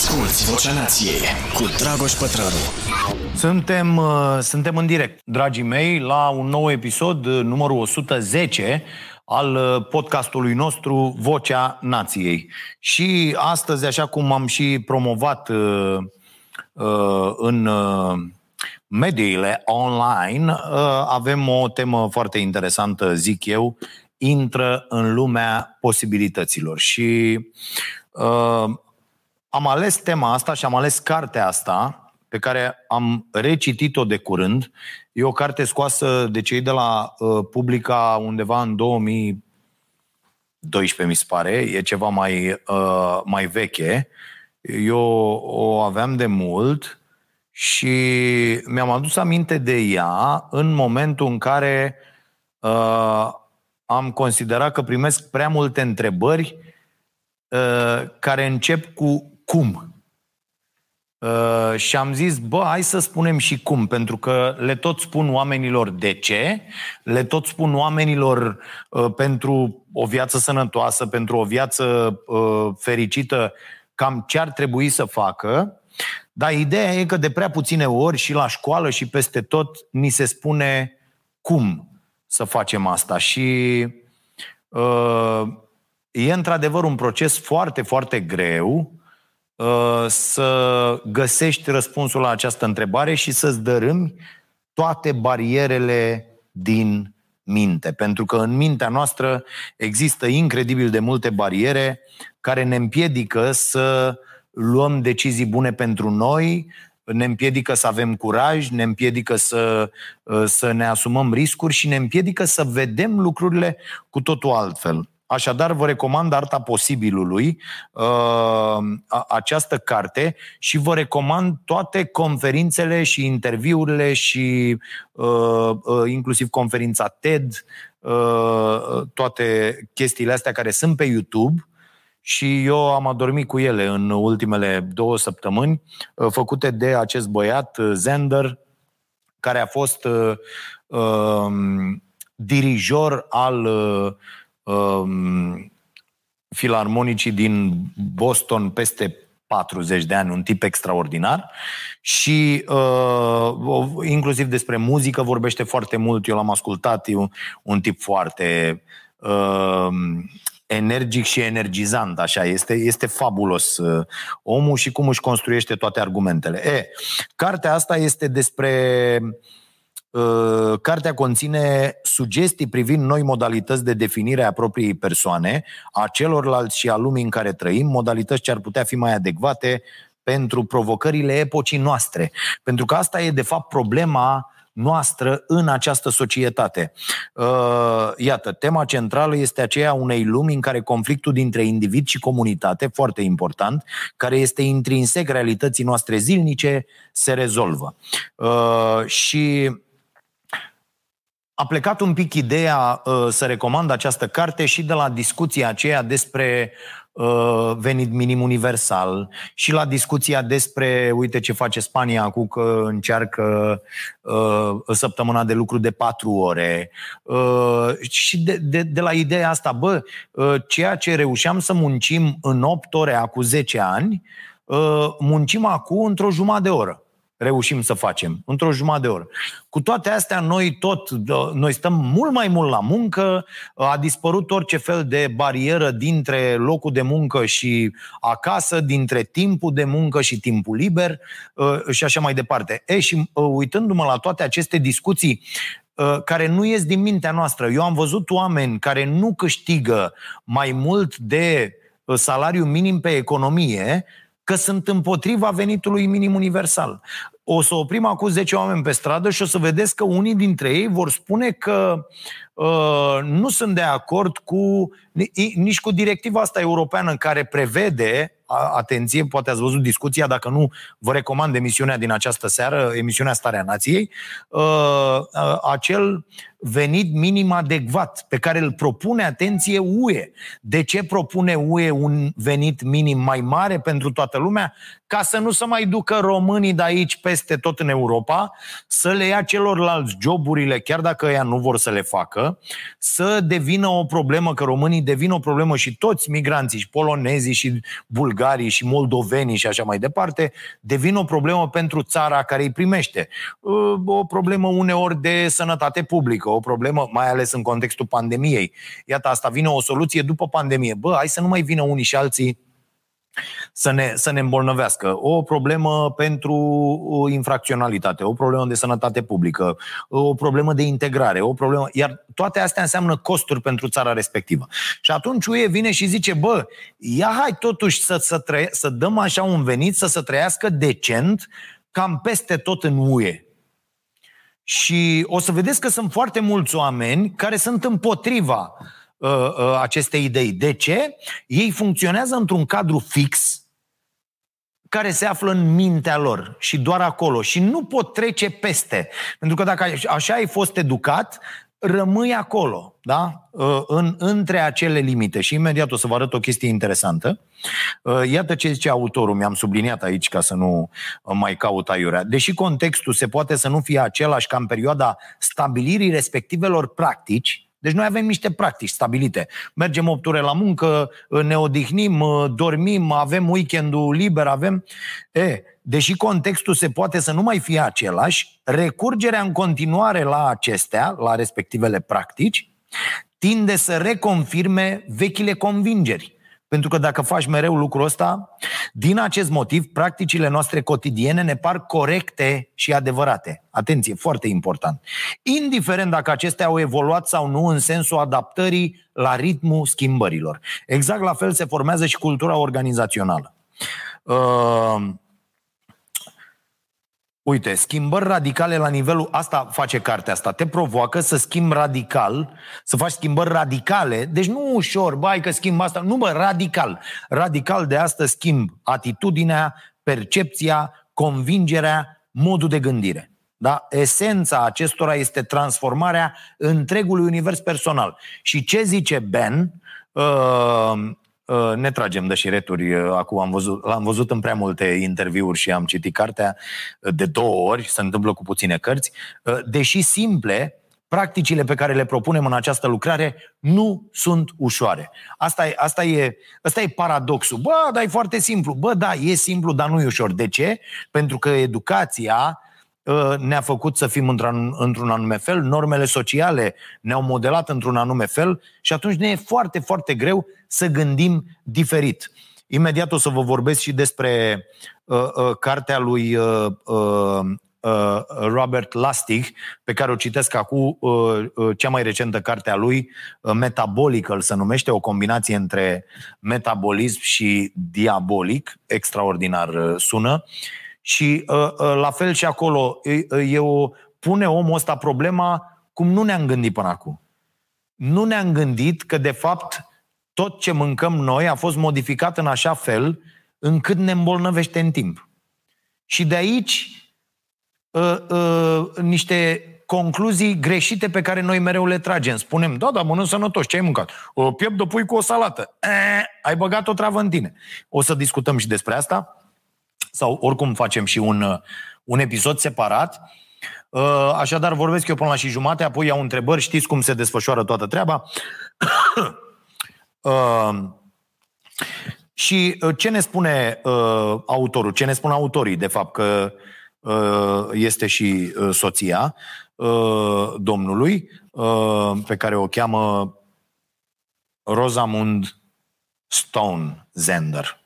Asculți Vocea Nației cu Dragoș Pătrălu. Suntem, uh, suntem în direct, dragii mei, la un nou episod, uh, numărul 110, al uh, podcastului nostru Vocea Nației. Și astăzi, așa cum am și promovat uh, uh, în uh, mediile online, uh, avem o temă foarte interesantă, zic eu, intră în lumea posibilităților. Și uh, am ales tema asta și am ales cartea asta pe care am recitit-o de curând. E o carte scoasă de cei de la uh, Publica undeva în 2012, mi se pare. E ceva mai, uh, mai veche. Eu o aveam de mult și mi-am adus aminte de ea în momentul în care uh, am considerat că primesc prea multe întrebări uh, care încep cu cum. Uh, și am zis, bă, hai să spunem și cum, pentru că le tot spun oamenilor de ce, le tot spun oamenilor uh, pentru o viață sănătoasă, pentru o viață uh, fericită, cam ce ar trebui să facă, dar ideea e că de prea puține ori și la școală și peste tot ni se spune cum să facem asta și uh, e într-adevăr un proces foarte, foarte greu Uh, să găsești răspunsul la această întrebare și să-ți dărâmi toate barierele din minte. Pentru că în mintea noastră există incredibil de multe bariere care ne împiedică să luăm decizii bune pentru noi, ne împiedică să avem curaj, ne împiedică să, uh, să ne asumăm riscuri și ne împiedică să vedem lucrurile cu totul altfel. Așadar, vă recomand Arta Posibilului, uh, această carte și vă recomand toate conferințele și interviurile și uh, uh, inclusiv conferința TED, toate chestiile astea care sunt pe YouTube și eu am adormit cu ele în ultimele două săptămâni, făcute de acest băiat, Zender, care a fost dirijor al um, filarmonicii din Boston peste 40 de ani, un tip extraordinar și uh, inclusiv despre muzică vorbește foarte mult, eu l-am ascultat, e un, un tip foarte uh, energic și energizant, așa, este, este fabulos uh, omul și cum își construiește toate argumentele. E, cartea asta este despre uh, Uh, cartea conține sugestii privind noi modalități de definire a propriei persoane, a celorlalți și a lumii în care trăim, modalități ce ar putea fi mai adecvate pentru provocările epocii noastre. Pentru că asta e, de fapt, problema noastră în această societate. Uh, iată, tema centrală este aceea unei lumi în care conflictul dintre individ și comunitate, foarte important, care este intrinsec realității noastre zilnice, se rezolvă. Uh, și a plecat un pic ideea uh, să recomand această carte și de la discuția aceea despre uh, venit minim universal și la discuția despre, uite ce face Spania acum că încearcă uh, săptămâna de lucru de patru ore. Uh, și de, de, de la ideea asta, bă, uh, ceea ce reușeam să muncim în 8 ore acum 10 ani, uh, muncim acum într-o jumătate de oră reușim să facem, într-o jumătate de oră. Cu toate astea, noi tot, noi stăm mult mai mult la muncă, a dispărut orice fel de barieră dintre locul de muncă și acasă, dintre timpul de muncă și timpul liber ă, și așa mai departe. E, și ă, uitându-mă la toate aceste discuții, ă, care nu ies din mintea noastră. Eu am văzut oameni care nu câștigă mai mult de salariu minim pe economie că sunt împotriva venitului minim universal. O să oprim acum 10 oameni pe stradă și o să vedeți că unii dintre ei vor spune că uh, nu sunt de acord cu nici cu directiva asta europeană care prevede atenție, poate ați văzut discuția, dacă nu, vă recomand emisiunea din această seară, emisiunea Starea Nației, uh, uh, acel venit minim adecvat pe care îl propune, atenție, UE. De ce propune UE un venit minim mai mare pentru toată lumea? Ca să nu se mai ducă românii de aici peste tot în Europa, să le ia celorlalți joburile, chiar dacă ea nu vor să le facă, să devină o problemă, că românii devin o problemă și toți migranții, și polonezii, și bulgarii, și moldovenii și așa mai departe, devin o problemă pentru țara care îi primește. O problemă uneori de sănătate publică, o problemă, mai ales în contextul pandemiei. Iată, asta vine o soluție după pandemie. Bă, hai să nu mai vină unii și alții să ne, să ne îmbolnăvească. O problemă pentru infracționalitate, o problemă de sănătate publică, o problemă de integrare, o problemă. Iar toate astea înseamnă costuri pentru țara respectivă. Și atunci UE vine și zice, bă, ia hai totuși să, să, trăie, să dăm așa un venit, să se trăiască decent, cam peste tot în UE. Și o să vedeți că sunt foarte mulți oameni care sunt împotriva uh, uh, acestei idei. De ce? Ei funcționează într-un cadru fix care se află în mintea lor și doar acolo și nu pot trece peste. Pentru că dacă așa ai fost educat, rămâi acolo, da? Uh, în, între acele limite. Și imediat o să vă arăt o chestie interesantă. Uh, iată ce zice autorul, mi-am subliniat aici ca să nu mai caut aiurea. Deși contextul se poate să nu fie același ca în perioada stabilirii respectivelor practici, deci noi avem niște practici stabilite. Mergem 8 ore la muncă, ne odihnim, dormim, avem weekendul liber, avem... E, deși contextul se poate să nu mai fie același, recurgerea în continuare la acestea, la respectivele practici, tinde să reconfirme vechile convingeri. Pentru că dacă faci mereu lucrul ăsta, din acest motiv, practicile noastre cotidiene ne par corecte și adevărate. Atenție, foarte important. Indiferent dacă acestea au evoluat sau nu în sensul adaptării la ritmul schimbărilor. Exact la fel se formează și cultura organizațională. Uh, Uite, schimbări radicale la nivelul... Asta face cartea asta. Te provoacă să schimbi radical, să faci schimbări radicale. Deci nu ușor, bai că schimb asta. Nu, bă, radical. Radical de asta schimb atitudinea, percepția, convingerea, modul de gândire. Da? Esența acestora este transformarea întregului univers personal. Și ce zice Ben? Uh, Uh, ne tragem de șireturi. Uh, acum am văzut, l-am văzut în prea multe interviuri și am citit cartea uh, de două ori, se întâmplă cu puține cărți. Deși simple, practicile pe care le propunem în această lucrare nu sunt ușoare. Asta e, asta e, asta e paradoxul. Bă, dar e foarte simplu. Bă, da, e simplu, dar nu e ușor. De ce? Pentru că educația Uh, ne-a făcut să fim într-un, într-un anume fel, normele sociale ne-au modelat într-un anume fel și atunci ne e foarte, foarte greu să gândim diferit. Imediat o să vă vorbesc și despre uh, uh, cartea lui uh, uh, uh, Robert Lustig, pe care o citesc acum, uh, uh, cea mai recentă carte a lui, uh, Metabolical se numește, o combinație între metabolism și diabolic, extraordinar uh, sună. Și uh, uh, la fel și acolo, eu pune omul ăsta problema cum nu ne-am gândit până acum. Nu ne-am gândit că, de fapt, tot ce mâncăm noi a fost modificat în așa fel încât ne îmbolnăvește în timp. Și de aici uh, uh, niște concluzii greșite pe care noi mereu le tragem. Spunem, da, da, mănânc sănătos, ce ai mâncat? O piept de pui cu o salată. E, ai băgat o travă în tine. O să discutăm și despre asta sau oricum facem și un, un episod separat. Uh, așadar, vorbesc eu până la și jumate, apoi iau întrebări, știți cum se desfășoară toată treaba. Uh, și uh, ce ne spune autorul, ce ne spun autorii, de fapt, că este și soția domnului, pe care o cheamă Rosamund Stone Zender.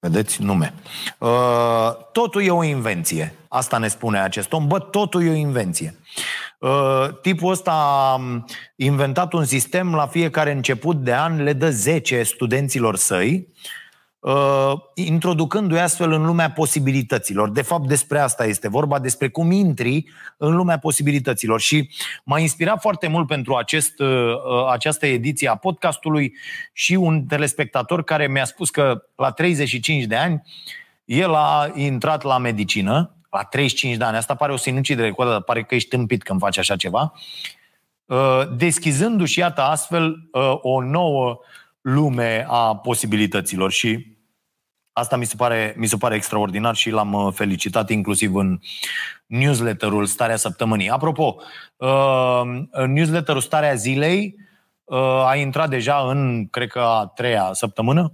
Vedeți nume. Uh, totul e o invenție. Asta ne spune acest om. Bă, totul e o invenție. Uh, tipul ăsta a inventat un sistem la fiecare început de an, le dă 10 studenților săi uh, introducându-i astfel în lumea posibilităților. De fapt, despre asta este vorba, despre cum intri în lumea posibilităților. Și m-a inspirat foarte mult pentru acest, uh, uh, această ediție a podcastului și un telespectator care mi-a spus că la 35 de ani el a intrat la medicină, la 35 de ani, asta pare o sinucidere, cu dar pare că ești tâmpit când faci așa ceva, uh, deschizându-și, iată, astfel uh, o nouă lume a posibilităților și asta mi se pare, mi se pare extraordinar și l-am uh, felicitat inclusiv în newsletterul Starea Săptămânii. Apropo, newsletterul Starea Zilei a intrat deja în, cred că, a treia săptămână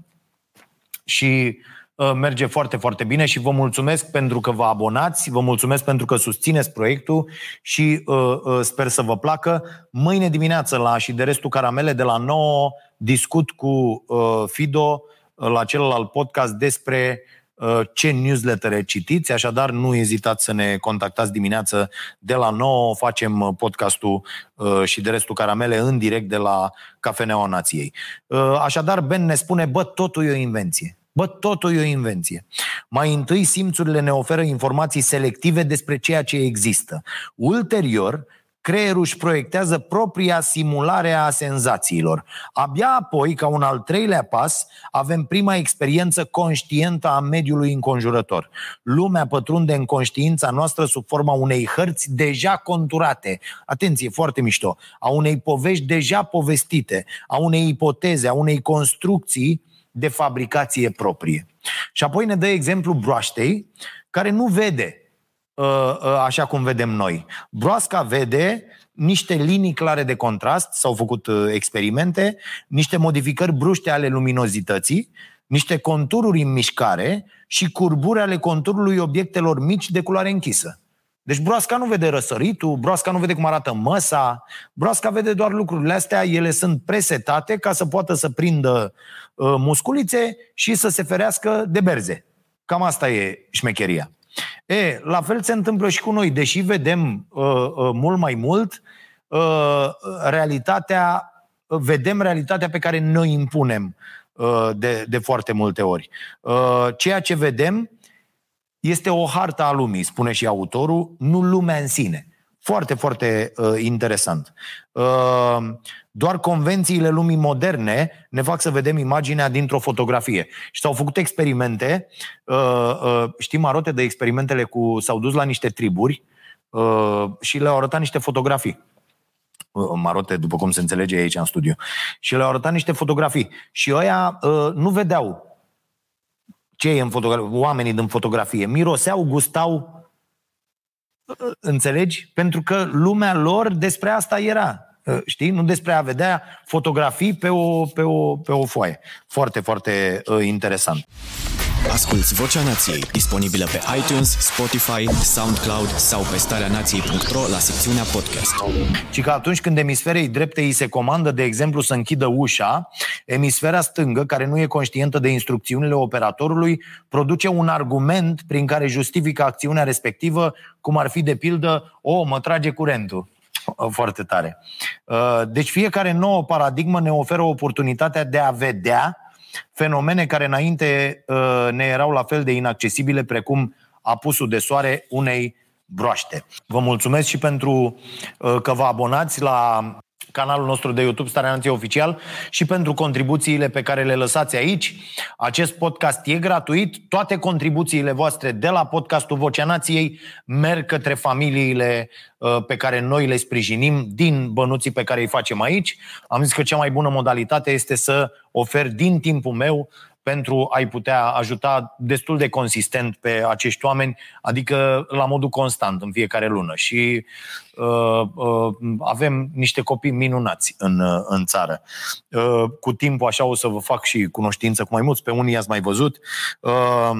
și Uh, merge foarte, foarte bine și vă mulțumesc pentru că vă abonați, vă mulțumesc pentru că susțineți proiectul și uh, uh, sper să vă placă. Mâine dimineață la și de restul caramele de la 9 discut cu uh, Fido uh, la celălalt podcast despre uh, ce newsletter citiți, așadar nu ezitați să ne contactați dimineață de la 9, facem uh, podcastul și de restul caramele în direct de la Cafeneaua Nației. Așadar, Ben ne spune, bă, totul e o invenție. Bă, totul e o invenție. Mai întâi, simțurile ne oferă informații selective despre ceea ce există. Ulterior, creierul își proiectează propria simulare a senzațiilor. Abia apoi, ca un al treilea pas, avem prima experiență conștientă a mediului înconjurător. Lumea pătrunde în conștiința noastră sub forma unei hărți deja conturate. Atenție, foarte mișto. A unei povești deja povestite, a unei ipoteze, a unei construcții de fabricație proprie. Și apoi ne dă exemplu broaștei, care nu vede uh, uh, așa cum vedem noi. Broasca vede niște linii clare de contrast, s-au făcut uh, experimente, niște modificări bruște ale luminozității, niște contururi în mișcare și curburi ale conturului obiectelor mici de culoare închisă. Deci broasca nu vede răsăritul, broasca nu vede cum arată măsa, broasca vede doar lucrurile astea, ele sunt presetate ca să poată să prindă uh, musculițe și să se ferească de berze. Cam asta e șmecheria. E, la fel se întâmplă și cu noi, deși vedem uh, uh, mult mai mult, uh, realitatea, vedem realitatea pe care noi impunem uh, de, de foarte multe ori. Uh, ceea ce vedem este o hartă a lumii, spune și autorul, nu lumea în sine. Foarte, foarte uh, interesant. Uh, doar convențiile lumii moderne ne fac să vedem imaginea dintr-o fotografie. Și s-au făcut experimente, uh, uh, știm arote de experimentele cu, s-au dus la niște triburi uh, și le-au arătat niște fotografii. Uh, marote, după cum se înțelege aici în studio. Și le-au arătat niște fotografii. Și ăia uh, nu vedeau ce e în fotografie, oamenii din fotografie, miroseau, gustau, înțelegi? Pentru că lumea lor despre asta era. Știi? Nu despre a vedea fotografii pe o, pe o, pe o foaie. Foarte, foarte uh, interesant. Asculți Vocea Nației, disponibilă pe iTunes, Spotify, SoundCloud sau pe starea nației.ro la secțiunea podcast. Și că atunci când emisferei drepte îi se comandă, de exemplu, să închidă ușa, emisfera stângă, care nu e conștientă de instrucțiunile operatorului, produce un argument prin care justifică acțiunea respectivă, cum ar fi, de pildă, o, mă trage curentul foarte tare. Uh, deci fiecare nouă paradigmă ne oferă oportunitatea de a vedea fenomene care înainte uh, ne erau la fel de inaccesibile precum apusul de soare unei broaște. Vă mulțumesc și pentru uh, că vă abonați la canalul nostru de YouTube Starea Nației Oficial și pentru contribuțiile pe care le lăsați aici. Acest podcast e gratuit. Toate contribuțiile voastre de la podcastul Vocea Nației merg către familiile uh, pe care noi le sprijinim din bănuții pe care îi facem aici. Am zis că cea mai bună modalitate este să ofer din timpul meu pentru a-i putea ajuta destul de consistent pe acești oameni, adică la modul constant în fiecare lună. Și uh, uh, avem niște copii minunați în, uh, în țară. Uh, cu timpul așa o să vă fac și cunoștință cu mai mulți, pe unii i-ați mai văzut. Uh,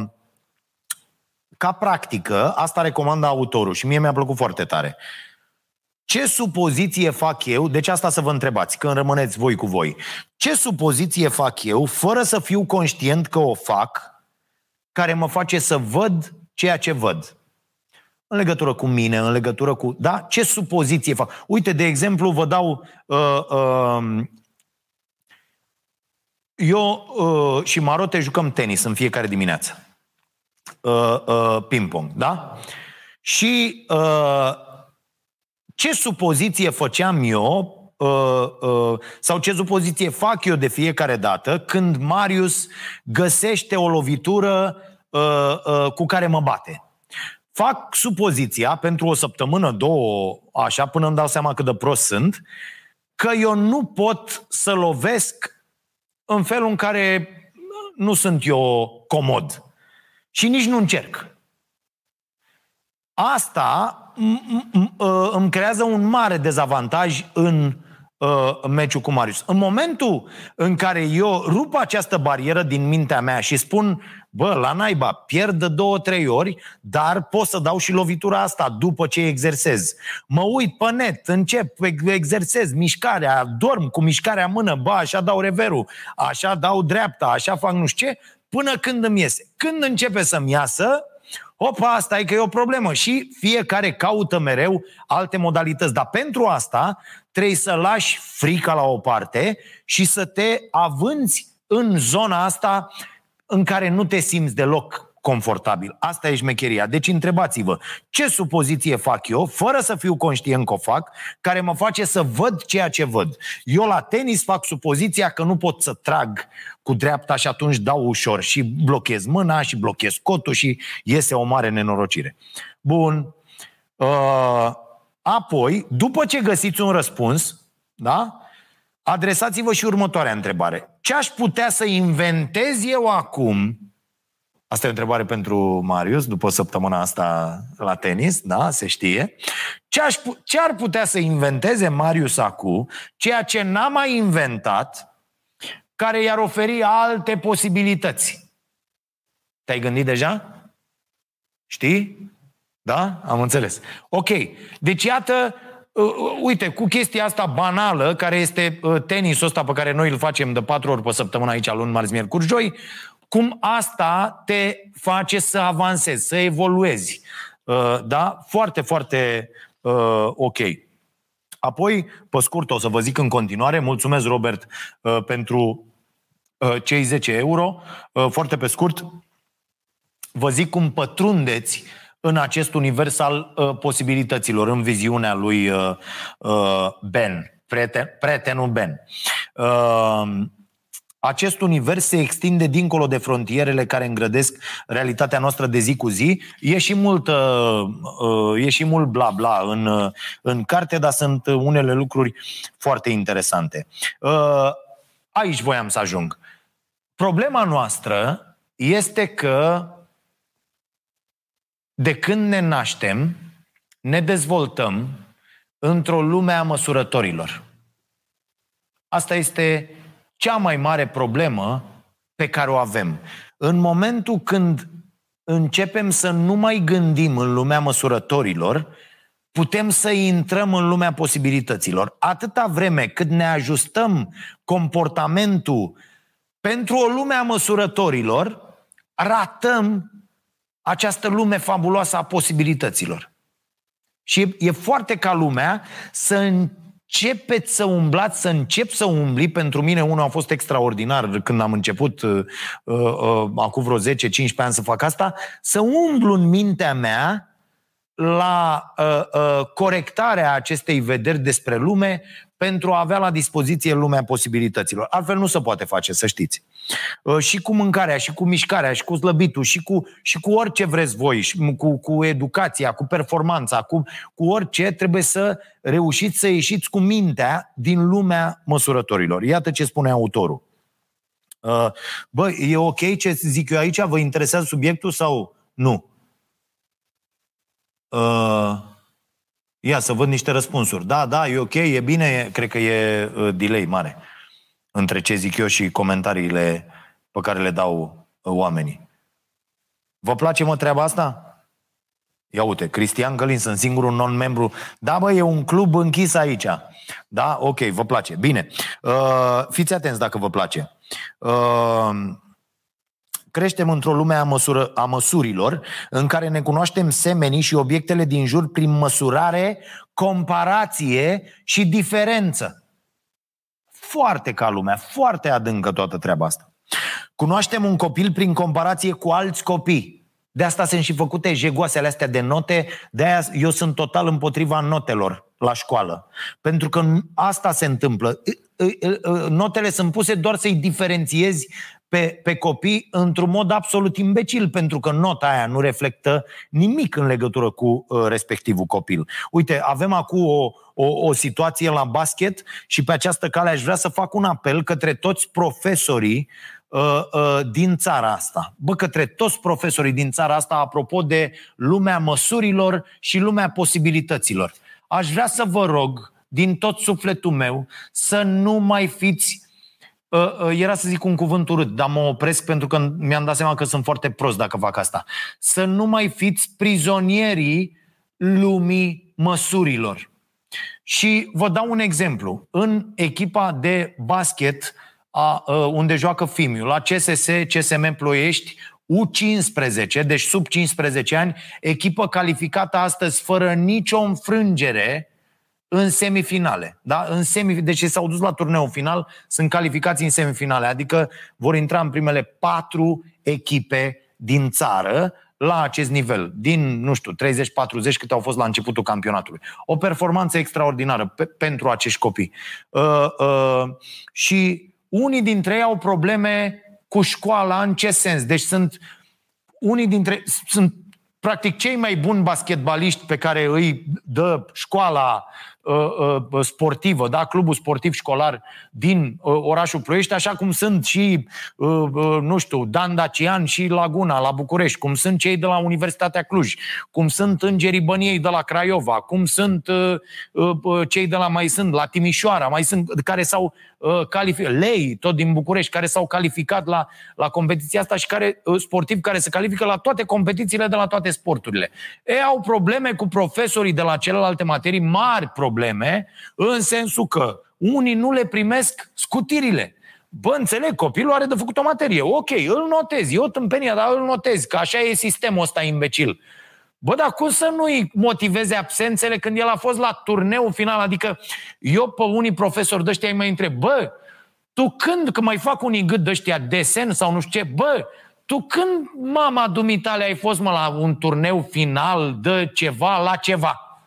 ca practică, asta recomandă autorul și mie mi-a plăcut foarte tare. Ce supoziție fac eu, deci asta să vă întrebați, când rămâneți voi cu voi, ce supoziție fac eu, fără să fiu conștient că o fac, care mă face să văd ceea ce văd? În legătură cu mine, în legătură cu... Da? Ce supoziție fac? Uite, de exemplu, vă dau... Uh, uh, eu uh, și Marote jucăm tenis în fiecare dimineață. Uh, uh, ping-pong, da? Și uh, ce supoziție făceam eu Uh, uh, sau ce supoziție fac eu de fiecare dată când Marius găsește o lovitură uh, uh, cu care mă bate. fac supoziția pentru o săptămână, două, așa, până îmi dau seama cât de prost sunt, că eu nu pot să lovesc în felul în care nu sunt eu comod. Și nici nu încerc. Asta ă, îmi creează un mare dezavantaj în uh, meciul cu Marius. În momentul în care eu rup această barieră din mintea mea și spun, bă, la naiba, pierd de două, trei ori, dar pot să dau și lovitura asta după ce exersez. Mă uit pe net, încep, exersez mișcarea, dorm cu mișcarea mână, bă, așa dau reverul, așa dau dreapta, așa fac nu știu ce, până când îmi iese. Când începe să-mi iasă, Opa, asta e că e o problemă și fiecare caută mereu alte modalități. Dar pentru asta trebuie să lași frica la o parte și să te avânți în zona asta în care nu te simți deloc confortabil. Asta e șmecheria. Deci întrebați-vă, ce supoziție fac eu, fără să fiu conștient că o fac, care mă face să văd ceea ce văd. Eu la tenis fac supoziția că nu pot să trag cu dreapta și atunci dau ușor și blochez mâna și blochez cotul și iese o mare nenorocire. Bun. Uh, apoi, după ce găsiți un răspuns, da? Adresați-vă și următoarea întrebare. Ce aș putea să inventez eu acum Asta e o întrebare pentru Marius, după săptămâna asta la tenis, da, se știe. Ce, aș, ce ar putea să inventeze Marius acum, ceea ce n-a mai inventat, care i-ar oferi alte posibilități? Te-ai gândit deja? Știi? Da? Am înțeles. Ok. Deci iată, uh, uh, uite, cu chestia asta banală, care este uh, tenisul ăsta pe care noi îl facem de patru ori pe săptămână aici, luni, marți, miercuri, joi, cum asta te face să avansezi, să evoluezi. Uh, da? Foarte, foarte uh, ok. Apoi, pe scurt, o să vă zic în continuare, mulțumesc, Robert, uh, pentru cei 10 euro. Foarte pe scurt, vă zic cum pătrundeți în acest univers al posibilităților, în viziunea lui Ben, prieten, prietenul Ben acest univers se extinde dincolo de frontierele care îngrădesc realitatea noastră de zi cu zi. E și mult, uh, uh, e și mult bla bla în, uh, în carte, dar sunt unele lucruri foarte interesante. Aici voiam să ajung. Problema noastră este că de când ne naștem, ne dezvoltăm într-o lume a măsurătorilor. Asta este cea mai mare problemă pe care o avem. În momentul când începem să nu mai gândim în lumea măsurătorilor, putem să intrăm în lumea posibilităților. Atâta vreme cât ne ajustăm comportamentul pentru o lume a măsurătorilor, ratăm această lume fabuloasă a posibilităților. Și e foarte ca lumea să începeți să umblați, să încep să umbli. Pentru mine unul a fost extraordinar când am început uh, uh, uh acum vreo 10-15 ani să fac asta, să umblu în mintea mea la uh, uh, corectarea acestei vederi despre lume pentru a avea la dispoziție lumea posibilităților. Altfel nu se poate face, să știți. Uh, și cu mâncarea, și cu mișcarea, și cu slăbitul, și cu, și cu orice vreți voi, și cu, cu educația, cu performanța, cu, cu orice, trebuie să reușiți să ieșiți cu mintea din lumea măsurătorilor. Iată ce spune autorul. Uh, bă, e ok ce zic eu aici? Vă interesează subiectul sau nu? Uh, ia să văd niște răspunsuri. Da, da, e ok, e bine, cred că e uh, delay mare între ce zic eu și comentariile pe care le dau uh, oamenii. Vă place mă treaba asta? Ia uite, Cristian Gălin, sunt singurul non-membru. Da, bă, e un club închis aici. Da? Ok, vă place. Bine. Uh, fiți atenți dacă vă place. Uh, creștem într-o lume a, măsură, a măsurilor în care ne cunoaștem semenii și obiectele din jur prin măsurare, comparație și diferență. Foarte ca lumea, foarte adâncă toată treaba asta. Cunoaștem un copil prin comparație cu alți copii. De asta sunt și făcute jegoasele astea de note, de aia eu sunt total împotriva notelor la școală. Pentru că asta se întâmplă. Notele sunt puse doar să-i diferențiezi pe, pe copii într-un mod absolut imbecil, pentru că nota aia nu reflectă nimic în legătură cu uh, respectivul copil. Uite, avem acum o, o, o situație la basket și pe această cale aș vrea să fac un apel către toți profesorii uh, uh, din țara asta. Bă, către toți profesorii din țara asta, apropo de lumea măsurilor și lumea posibilităților. Aș vrea să vă rog, din tot sufletul meu, să nu mai fiți Uh, uh, era să zic un cuvânt urât, dar mă opresc pentru că mi-am dat seama că sunt foarte prost dacă fac asta. Să nu mai fiți prizonierii lumii măsurilor. Și vă dau un exemplu. În echipa de basket a, uh, unde joacă Fimiu, la CSS, CSM Ploiești, U15, deci sub 15 ani, echipă calificată astăzi fără nicio înfrângere în semifinale. Da? În semi... Deci s-au dus la turneul final, sunt calificați în semifinale, adică vor intra în primele patru echipe din țară la acest nivel, din, nu știu, 30-40 câte au fost la începutul campionatului. O performanță extraordinară pe, pentru acești copii. Uh, uh, și unii dintre ei au probleme cu școala, în ce sens? Deci sunt unii dintre sunt practic cei mai buni basketbaliști pe care îi dă școala Uh, uh, sportivă, da? clubul sportiv școlar din uh, orașul Ploiești, așa cum sunt și, nu știu, Dan Dacian și Laguna la București, cum sunt cei de la Universitatea Cluj, cum sunt îngerii Băniei de la Craiova, cum sunt cei de la mai sunt, la Timișoara, mai sunt, care s-au calificat, lei, tot din București, care s-au calificat la, la competiția asta și care, sportivi care se califică la toate competițiile de la toate sporturile. Ei au probleme cu profesorii de la celelalte materii, mari probleme probleme, în sensul că unii nu le primesc scutirile. Bă, înțeleg, copilul are de făcut o materie. Ok, îl notezi, eu tâmpenia, dar îl notezi, că așa e sistemul ăsta imbecil. Bă, dar cum să nu-i motiveze absențele când el a fost la turneu final? Adică eu pe unii profesori de ăștia îi mai întreb, bă, tu când, că mai fac unii gât de ăștia desen sau nu știu ce, bă, tu când, mama dumitale, ai fost mă la un turneu final de ceva la ceva?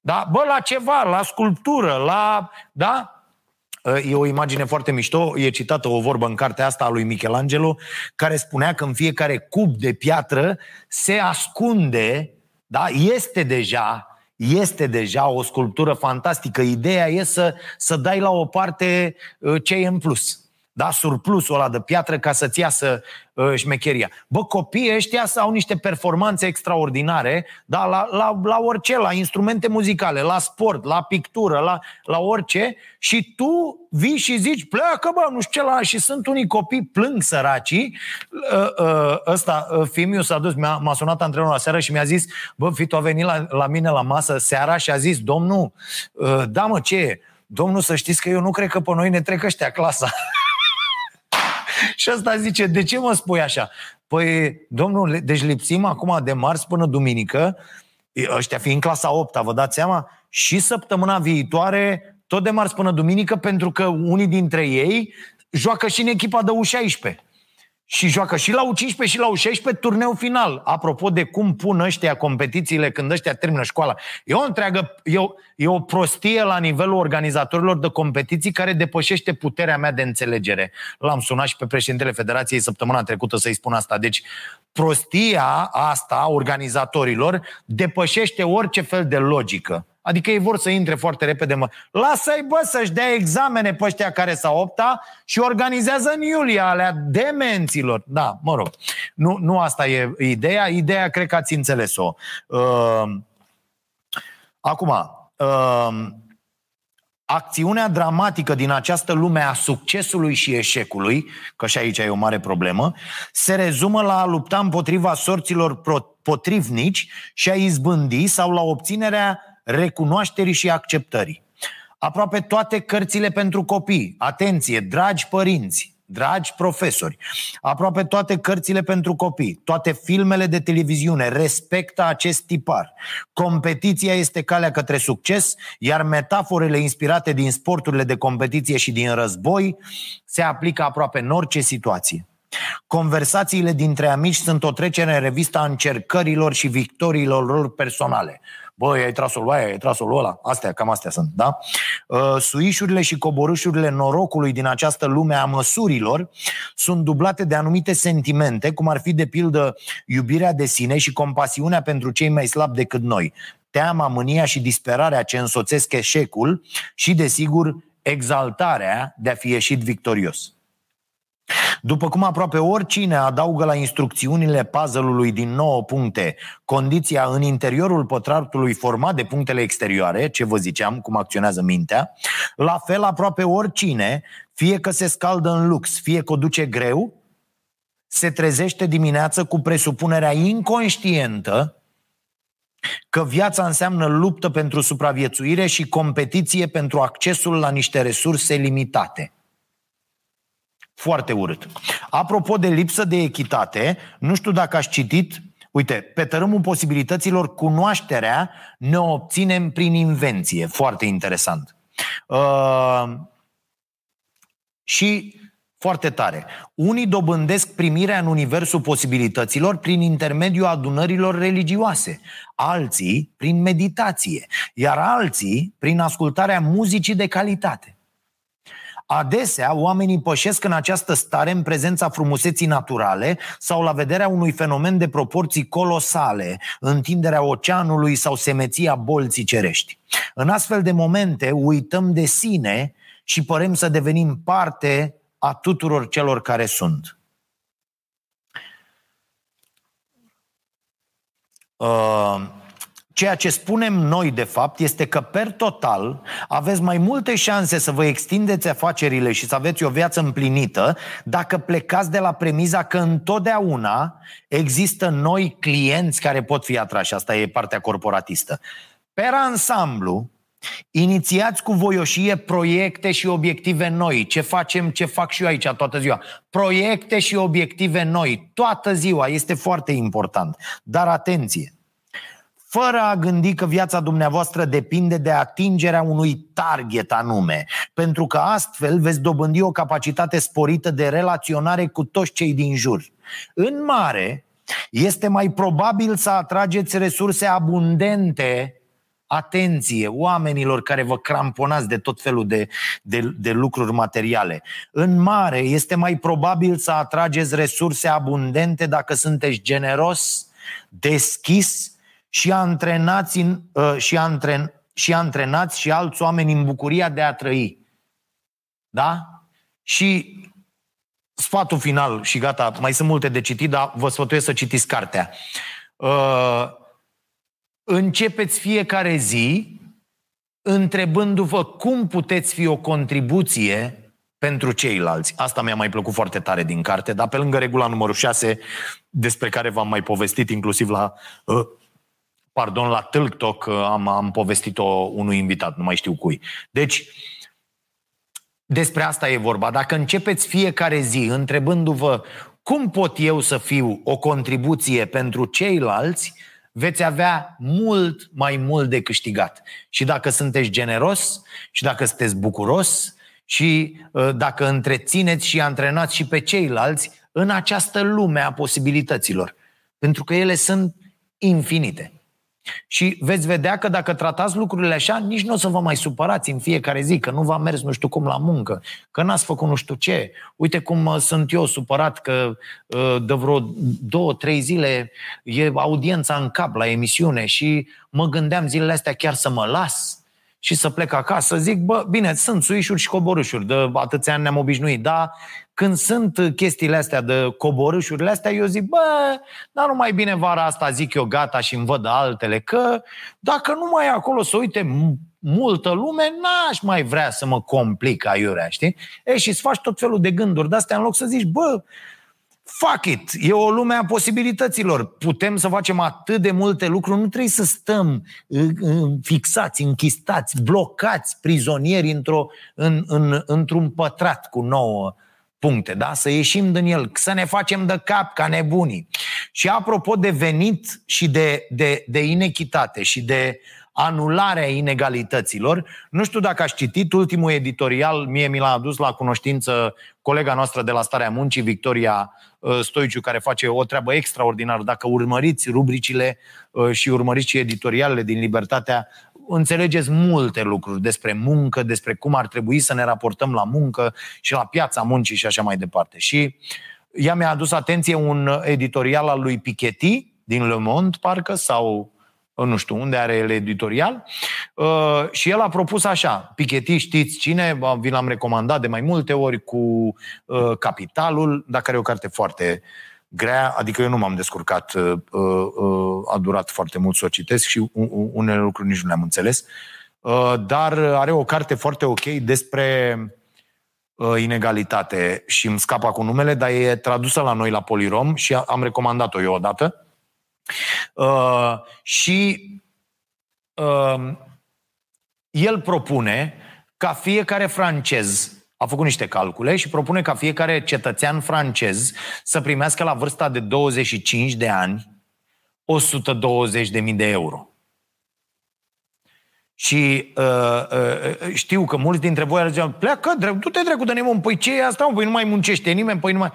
Da? Bă, la ceva, la sculptură, la... Da? E o imagine foarte mișto, e citată o vorbă în cartea asta a lui Michelangelo, care spunea că în fiecare cub de piatră se ascunde, da? este deja este deja o sculptură fantastică. Ideea e să, să dai la o parte uh, ce e în plus da, surplusul ăla de piatră ca să-ți iasă uh, șmecheria. Bă, copiii ăștia au niște performanțe extraordinare, da, la, la, la orice, la instrumente muzicale, la sport, la pictură, la, la orice și tu vii și zici, pleacă bă, nu știu ce la... și sunt unii copii, plâng săracii. Uh, uh, ăsta, uh, Fimiu s-a dus, m-a, m-a sunat antrenorul la seară și mi-a zis, bă, Fito a venit la, la mine la masă seara și a zis, domnul, uh, da mă, ce e? Domnul, să știți că eu nu cred că pe noi ne trec ăștia clasa. și ăsta zice, de ce mă spui așa? Păi, domnul, deci lipsim acum de marți până duminică, ăștia fiind clasa 8 vă dați seama? Și săptămâna viitoare, tot de marți până duminică, pentru că unii dintre ei joacă și în echipa de U16 și joacă și la U15 și la U16 turneu final. Apropo de cum pun ăștia competițiile când ăștia termină școala. E o întreagă, e o, e o prostie la nivelul organizatorilor de competiții care depășește puterea mea de înțelegere. L-am sunat și pe președintele Federației săptămâna trecută să-i spun asta. Deci prostia asta organizatorilor depășește orice fel de logică. Adică ei vor să intre foarte repede. Mă. Lasă-i, bă, să-și dea examene pe ăștia care s-au opta și organizează în iulie alea demenților. Da, mă rog. Nu, nu asta e ideea. Ideea cred că ați înțeles-o. Uh, acum, uh, acțiunea dramatică din această lume a succesului și eșecului, că și aici e o mare problemă, se rezumă la a lupta împotriva sorților potrivnici și a izbândi sau la obținerea recunoașterii și acceptării. Aproape toate cărțile pentru copii, atenție, dragi părinți, dragi profesori, aproape toate cărțile pentru copii, toate filmele de televiziune respectă acest tipar. Competiția este calea către succes, iar metaforele inspirate din sporturile de competiție și din război se aplică aproape în orice situație. Conversațiile dintre amici sunt o trecere în revista încercărilor și victoriilor lor personale. Băi, ai tras-o lui aia, ai tras-o lui ăla. Astea, cam astea sunt, da? Uh, suișurile și coborâșurile norocului din această lume a măsurilor sunt dublate de anumite sentimente, cum ar fi, de pildă, iubirea de sine și compasiunea pentru cei mai slabi decât noi, teama, mânia și disperarea ce însoțesc eșecul și, desigur, exaltarea de a fi ieșit victorios. După cum aproape oricine adaugă la instrucțiunile puzzle-ului din 9 puncte condiția în interiorul pătratului format de punctele exterioare, ce vă ziceam, cum acționează mintea, la fel aproape oricine, fie că se scaldă în lux, fie că o duce greu, se trezește dimineață cu presupunerea inconștientă că viața înseamnă luptă pentru supraviețuire și competiție pentru accesul la niște resurse limitate. Foarte urât. Apropo de lipsă de echitate, nu știu dacă aș citit, uite, pe tărâmul posibilităților, cunoașterea ne obținem prin invenție. Foarte interesant. Uh, și foarte tare. Unii dobândesc primirea în universul posibilităților prin intermediul adunărilor religioase, alții prin meditație, iar alții prin ascultarea muzicii de calitate. Adesea, oamenii pășesc în această stare în prezența frumuseții naturale sau la vederea unui fenomen de proporții colosale, întinderea oceanului sau semeția bolții cerești. În astfel de momente uităm de sine și părem să devenim parte a tuturor celor care sunt. Uh, Ceea ce spunem noi, de fapt, este că, per total, aveți mai multe șanse să vă extindeți afacerile și să aveți o viață împlinită dacă plecați de la premiza că întotdeauna există noi clienți care pot fi atrași. Asta e partea corporatistă. Per ansamblu, Inițiați cu voioșie proiecte și obiective noi. Ce facem, ce fac și eu aici toată ziua. Proiecte și obiective noi. Toată ziua. Este foarte important. Dar atenție! Fără a gândi că viața dumneavoastră depinde de atingerea unui target anume, pentru că astfel veți dobândi o capacitate sporită de relaționare cu toți cei din jur. În mare, este mai probabil să atrageți resurse abundente Atenție, oamenilor care vă cramponați de tot felul de, de, de lucruri materiale. În mare, este mai probabil să atrageți resurse abundente dacă sunteți generos, deschis și antrenați, în, uh, și, antren, și antrenați și alți oameni în bucuria de a trăi. Da? Și sfatul final și gata, mai sunt multe de citit, dar vă sfătuiesc să citiți cartea. Uh, începeți fiecare zi întrebându-vă cum puteți fi o contribuție pentru ceilalți. Asta mi-a mai plăcut foarte tare din carte, dar pe lângă regula numărul 6, despre care v-am mai povestit inclusiv la uh, pardon, la TikTok am, am povestit-o unui invitat, nu mai știu cui. Deci, despre asta e vorba. Dacă începeți fiecare zi întrebându-vă cum pot eu să fiu o contribuție pentru ceilalți, veți avea mult mai mult de câștigat. Și dacă sunteți generos și dacă sunteți bucuros și ă, dacă întrețineți și antrenați și pe ceilalți în această lume a posibilităților. Pentru că ele sunt infinite. Și veți vedea că dacă tratați lucrurile așa, nici nu o să vă mai supărați în fiecare zi, că nu v-a mers nu știu cum la muncă, că n-ați făcut nu știu ce. Uite cum uh, sunt eu supărat că uh, de vreo două, trei zile e audiența în cap la emisiune și mă gândeam zilele astea chiar să mă las și să plec acasă, zic, bă, bine, sunt suișuri și coborâșuri, de atâția ani ne-am obișnuit, dar când sunt chestiile astea de coborâșurile astea, eu zic, bă, dar nu mai bine vara asta, zic eu, gata și îmi văd altele, că dacă nu mai e acolo să uite multă lume, n-aș mai vrea să mă complic aiurea, știi? E, și îți faci tot felul de gânduri de astea în loc să zici, bă, fuck it, e o lume a posibilităților. Putem să facem atât de multe lucruri, nu trebuie să stăm fixați, închistați, blocați, prizonieri într-o, în, în, într-un pătrat cu nouă puncte, da? Să ieșim din el, să ne facem de cap ca nebunii. Și apropo de venit și de, de, de inechitate și de anularea inegalităților. Nu știu dacă aș citit ultimul editorial, mie mi l-a adus la cunoștință colega noastră de la Starea Muncii, Victoria uh, Stoiciu, care face o treabă extraordinară. Dacă urmăriți rubricile uh, și urmăriți și editorialele din Libertatea, înțelegeți multe lucruri despre muncă, despre cum ar trebui să ne raportăm la muncă și la piața muncii și așa mai departe. Și ea mi-a adus atenție un editorial al lui Piketty din Le Monde, parcă, sau nu știu unde are el editorial, uh, și el a propus așa, Piketty, știți cine, vi l-am recomandat de mai multe ori cu uh, Capitalul, dar care e o carte foarte grea, adică eu nu m-am descurcat, uh, a durat foarte mult să o citesc și unele lucruri nici nu le-am înțeles, dar are o carte foarte ok despre inegalitate și îmi scapă cu numele, dar e tradusă la noi la Polirom și am recomandat-o eu odată. Uh, și uh, el propune ca fiecare francez a făcut niște calcule și propune ca fiecare cetățean francez să primească la vârsta de 25 de ani 120.000 de euro. Și uh, uh, știu că mulți dintre voi ar zice, pleacă, du-te dracu de nemon, păi ce e asta? Păi nu mai muncește nimeni, păi nu mai...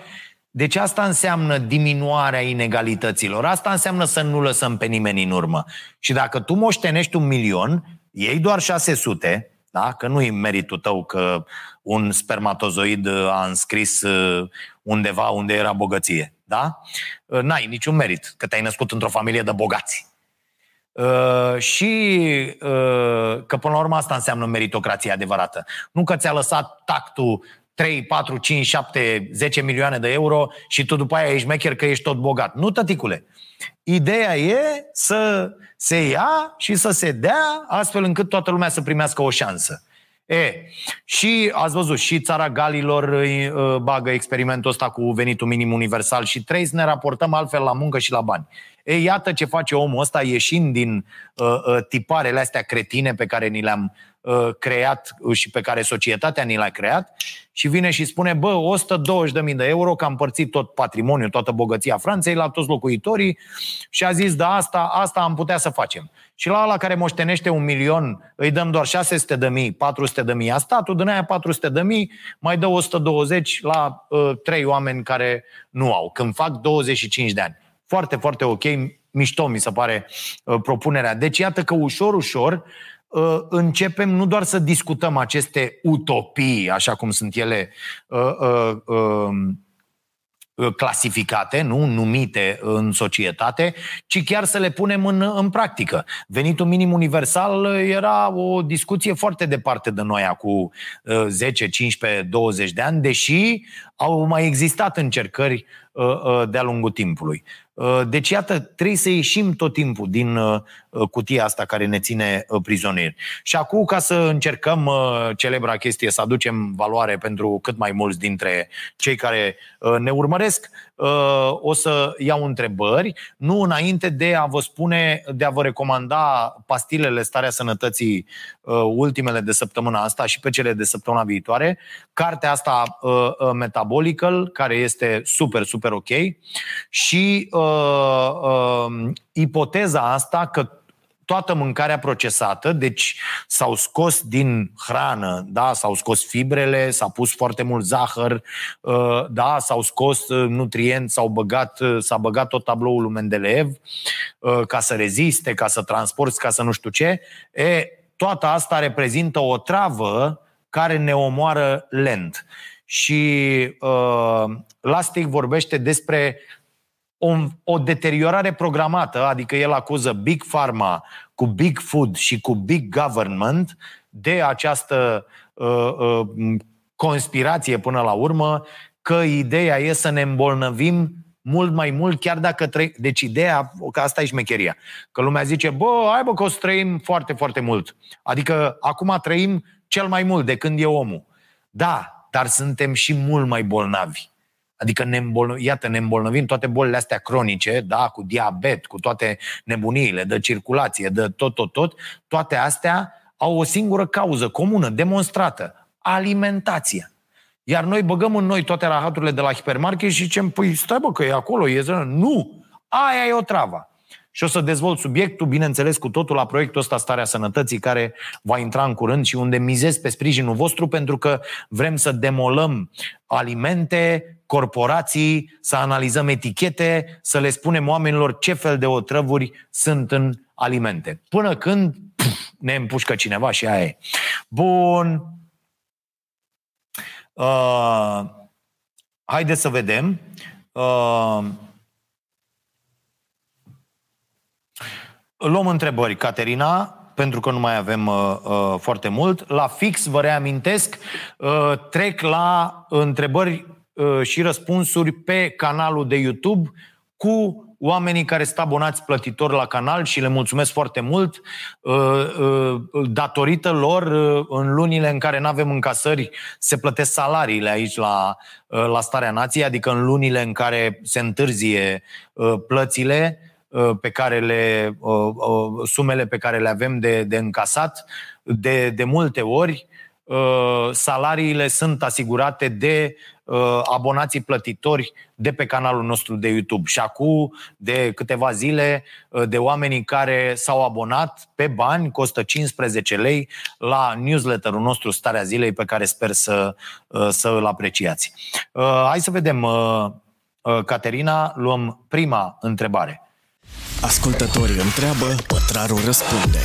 Deci asta înseamnă diminuarea inegalităților. Asta înseamnă să nu lăsăm pe nimeni în urmă. Și dacă tu moștenești un milion, iei doar 600, da? că nu-i meritul tău că un spermatozoid a înscris uh, undeva unde era bogăție. Da? Uh, n-ai niciun merit, că te-ai născut într-o familie de bogați. Uh, și uh, că până la urmă asta înseamnă meritocrație adevărată. Nu că ți-a lăsat tactul 3, 4, 5, 7, 10 milioane de euro și tu după aia ești mecher că ești tot bogat. Nu, tăticule. Ideea e să se ia și să se dea astfel încât toată lumea să primească o șansă. E, și ați văzut, și țara Galilor uh, bagă experimentul ăsta cu venitul minim universal și trei să ne raportăm altfel la muncă și la bani. E, iată ce face omul ăsta ieșind din uh, uh, tiparele astea cretine pe care ni le-am uh, creat și pe care societatea ni le-a creat și vine și spune, bă, 120.000 de euro, că am părțit tot patrimoniul, toată bogăția Franței la toți locuitorii și a zis, da, asta, asta am putea să facem. Și la ala care moștenește un milion, îi dăm doar 600 de mii, 400 de mii a statul, din aia 400 de mii, mai dă 120 la uh, trei oameni care nu au, când fac 25 de ani. Foarte, foarte ok, mișto mi se pare uh, propunerea. Deci iată că ușor, ușor uh, începem nu doar să discutăm aceste utopii, așa cum sunt ele uh, uh, uh, clasificate, nu numite în societate, ci chiar să le punem în, în practică. Venitul minim universal era o discuție foarte departe de noi acum 10, 15, 20 de ani, deși au mai existat încercări uh, uh, de-a lungul timpului. Uh, deci, iată, trebuie să ieșim tot timpul din uh, uh, cutia asta care ne ține prizonieri. Și acum, ca să încercăm celebra chestie, să aducem valoare pentru cât mai mulți dintre cei care ne urmăresc, o să iau întrebări, nu înainte de a vă spune, de a vă recomanda pastilele Starea Sănătății ultimele de săptămâna asta și pe cele de săptămâna viitoare, cartea asta Metabolical, care este super, super ok. Și uh, uh, uh, ipoteza asta că toată mâncarea procesată, deci s-au scos din hrană, da, s-au scos fibrele, s-a pus foarte mult zahăr, uh, da, s-au scos uh, nutrienți, s-au băgat, uh, s-a băgat tot tabloul lui Mendeleev ca să reziste, ca să transporti, ca să nu știu ce. E, toată asta reprezintă o travă care ne omoară lent. Și uh, Lastic vorbește despre o, o deteriorare programată, adică el acuză Big Pharma cu Big Food și cu Big Government de această uh, uh, conspirație până la urmă, că ideea e să ne îmbolnăvim mult mai mult, chiar dacă trăim. Deci ideea, că asta e șmecheria, că lumea zice, bă, hai bă că o să trăim foarte, foarte mult. Adică acum trăim cel mai mult de când e omul. Da, dar suntem și mult mai bolnavi. Adică ne îmbolnă, iată, ne îmbolnăvim toate bolile astea cronice, da, cu diabet, cu toate nebuniile, de circulație, de tot, tot, tot. Toate astea au o singură cauză comună, demonstrată, alimentația. Iar noi băgăm în noi toate rahaturile de la hipermarket și zicem, păi stai bă că e acolo, e zână. Nu! Aia e o travă. și o să dezvolt subiectul, bineînțeles, cu totul la proiectul ăsta Starea Sănătății, care va intra în curând și unde mizez pe sprijinul vostru, pentru că vrem să demolăm alimente, corporații, să analizăm etichete, să le spunem oamenilor ce fel de otrăvuri sunt în alimente. Până când pf, ne împușcă cineva și aia e. Bun. Uh, haideți să vedem. Uh, luăm întrebări, Caterina, pentru că nu mai avem uh, uh, foarte mult. La fix, vă reamintesc, uh, trec la întrebări uh, și răspunsuri pe canalul de YouTube cu oamenii care sunt abonați plătitori la canal și le mulțumesc foarte mult. Uh, uh, datorită lor, uh, în lunile în care nu avem încasări, se plătesc salariile aici la, la Starea Nației, adică în lunile în care se întârzie plățile pe care le, sumele pe care le avem de, de încasat, de, de multe ori salariile sunt asigurate de uh, abonații plătitori de pe canalul nostru de YouTube. Și acum, de câteva zile, uh, de oamenii care s-au abonat pe bani, costă 15 lei, la newsletterul nostru Starea Zilei, pe care sper să, uh, să îl apreciați. Uh, hai să vedem, uh, uh, Caterina, luăm prima întrebare. Ascultătorii întreabă, pătrarul răspunde.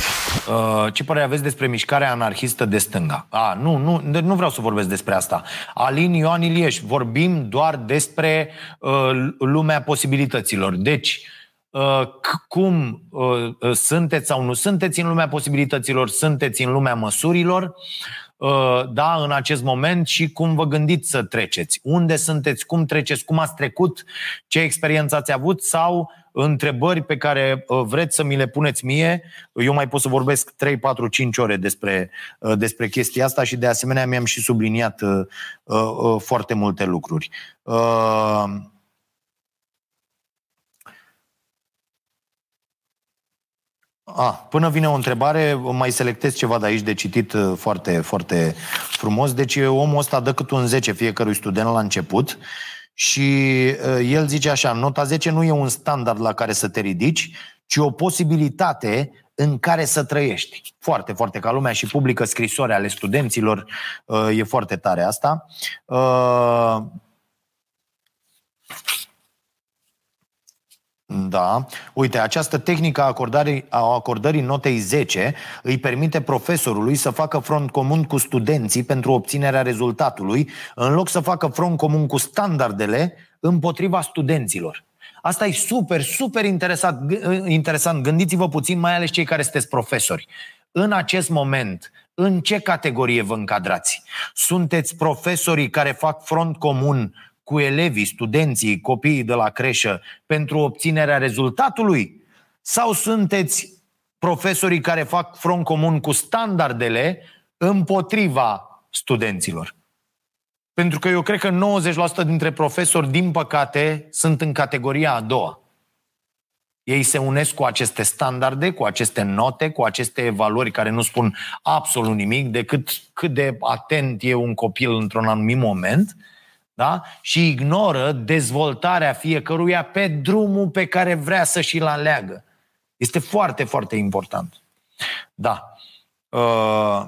Uh, ce părere aveți despre mișcarea anarhistă de stânga? A, nu, nu, nu vreau să vorbesc despre asta. Alin Ioan Ilieș, vorbim doar despre uh, lumea posibilităților. Deci, uh, cum uh, sunteți sau nu sunteți în lumea posibilităților, sunteți în lumea măsurilor, uh, da, în acest moment și cum vă gândiți să treceți. Unde sunteți, cum treceți, cum ați trecut, ce experiență ați avut sau întrebări pe care uh, vreți să mi le puneți mie. Eu mai pot să vorbesc 3, 4, 5 ore despre, uh, despre chestia asta și de asemenea mi-am și subliniat uh, foarte multe lucruri. A, până vine o întrebare, mai selectez ceva de aici de citit foarte, foarte frumos. Deci omul ăsta dă cât un 10 fiecărui student la început și uh, el zice așa, nota 10 nu e un standard la care să te ridici, ci o posibilitate în care să trăiești. Foarte, foarte ca lumea și publică scrisori ale studenților, uh, e foarte tare asta. Uh, Da. Uite, această tehnică a acordării, a acordării notei 10 îi permite profesorului să facă front comun cu studenții pentru obținerea rezultatului, în loc să facă front comun cu standardele împotriva studenților. Asta e super, super interesant. interesant. Gândiți-vă puțin, mai ales cei care sunteți profesori. În acest moment, în ce categorie vă încadrați? Sunteți profesorii care fac front comun cu elevii, studenții, copiii de la creșă pentru obținerea rezultatului? Sau sunteți profesorii care fac front comun cu standardele împotriva studenților? Pentru că eu cred că 90% dintre profesori, din păcate, sunt în categoria a doua. Ei se unesc cu aceste standarde, cu aceste note, cu aceste evaluări care nu spun absolut nimic decât cât de atent e un copil într-un anumit moment – da? și ignoră dezvoltarea fiecăruia pe drumul pe care vrea să și-l aleagă. Este foarte, foarte important. Da. Uh,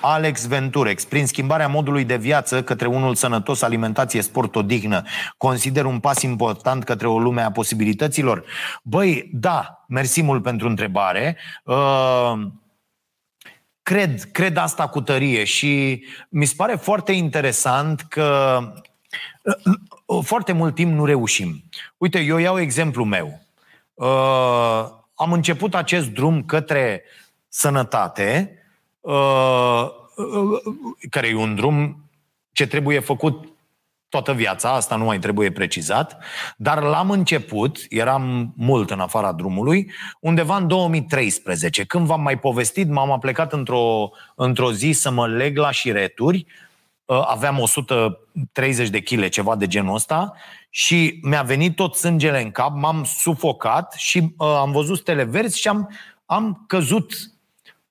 Alex Venturex, prin schimbarea modului de viață către unul sănătos, alimentație, sport, odihnă, consider un pas important către o lume a posibilităților? Băi, da, mersi mult pentru întrebare. Uh, cred, cred asta cu tărie și mi se pare foarte interesant că uh, foarte mult timp nu reușim. Uite, eu iau exemplu meu. Uh, am început acest drum către sănătate, uh, care e un drum ce trebuie făcut toată viața, asta nu mai trebuie precizat, dar l-am început, eram mult în afara drumului, undeva în 2013. Când v-am mai povestit, m-am aplecat într-o, într-o zi să mă leg la șireturi, uh, aveam 130 de kg, ceva de genul ăsta, și mi-a venit tot sângele în cap, m-am sufocat și uh, am văzut stele verzi și am, am căzut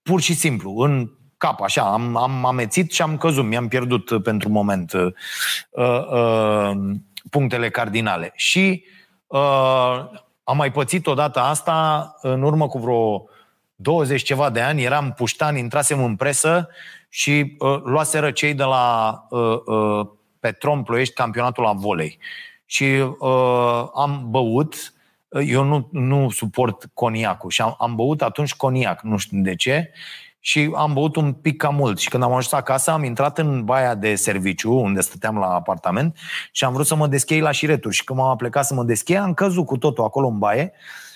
pur și simplu în cap, așa, am, am amețit și am căzut, mi-am pierdut uh, pentru moment uh, uh, uh, punctele cardinale. Și uh, Am mai pățit odată asta în urmă cu vreo 20 ceva de ani, eram puștan, intrasem în presă și uh, luaseră cei de la uh, uh, Petrom Ploiești campionatul la volei. Și uh, am băut, eu nu, nu suport coniacul și am, am băut atunci coniac, nu știu de ce, și am băut un pic cam mult. Și când am ajuns acasă, am intrat în baia de serviciu, unde stăteam la apartament, și am vrut să mă deschei la șireturi. Și când m-am plecat să mă deschei, am căzut cu totul acolo în baie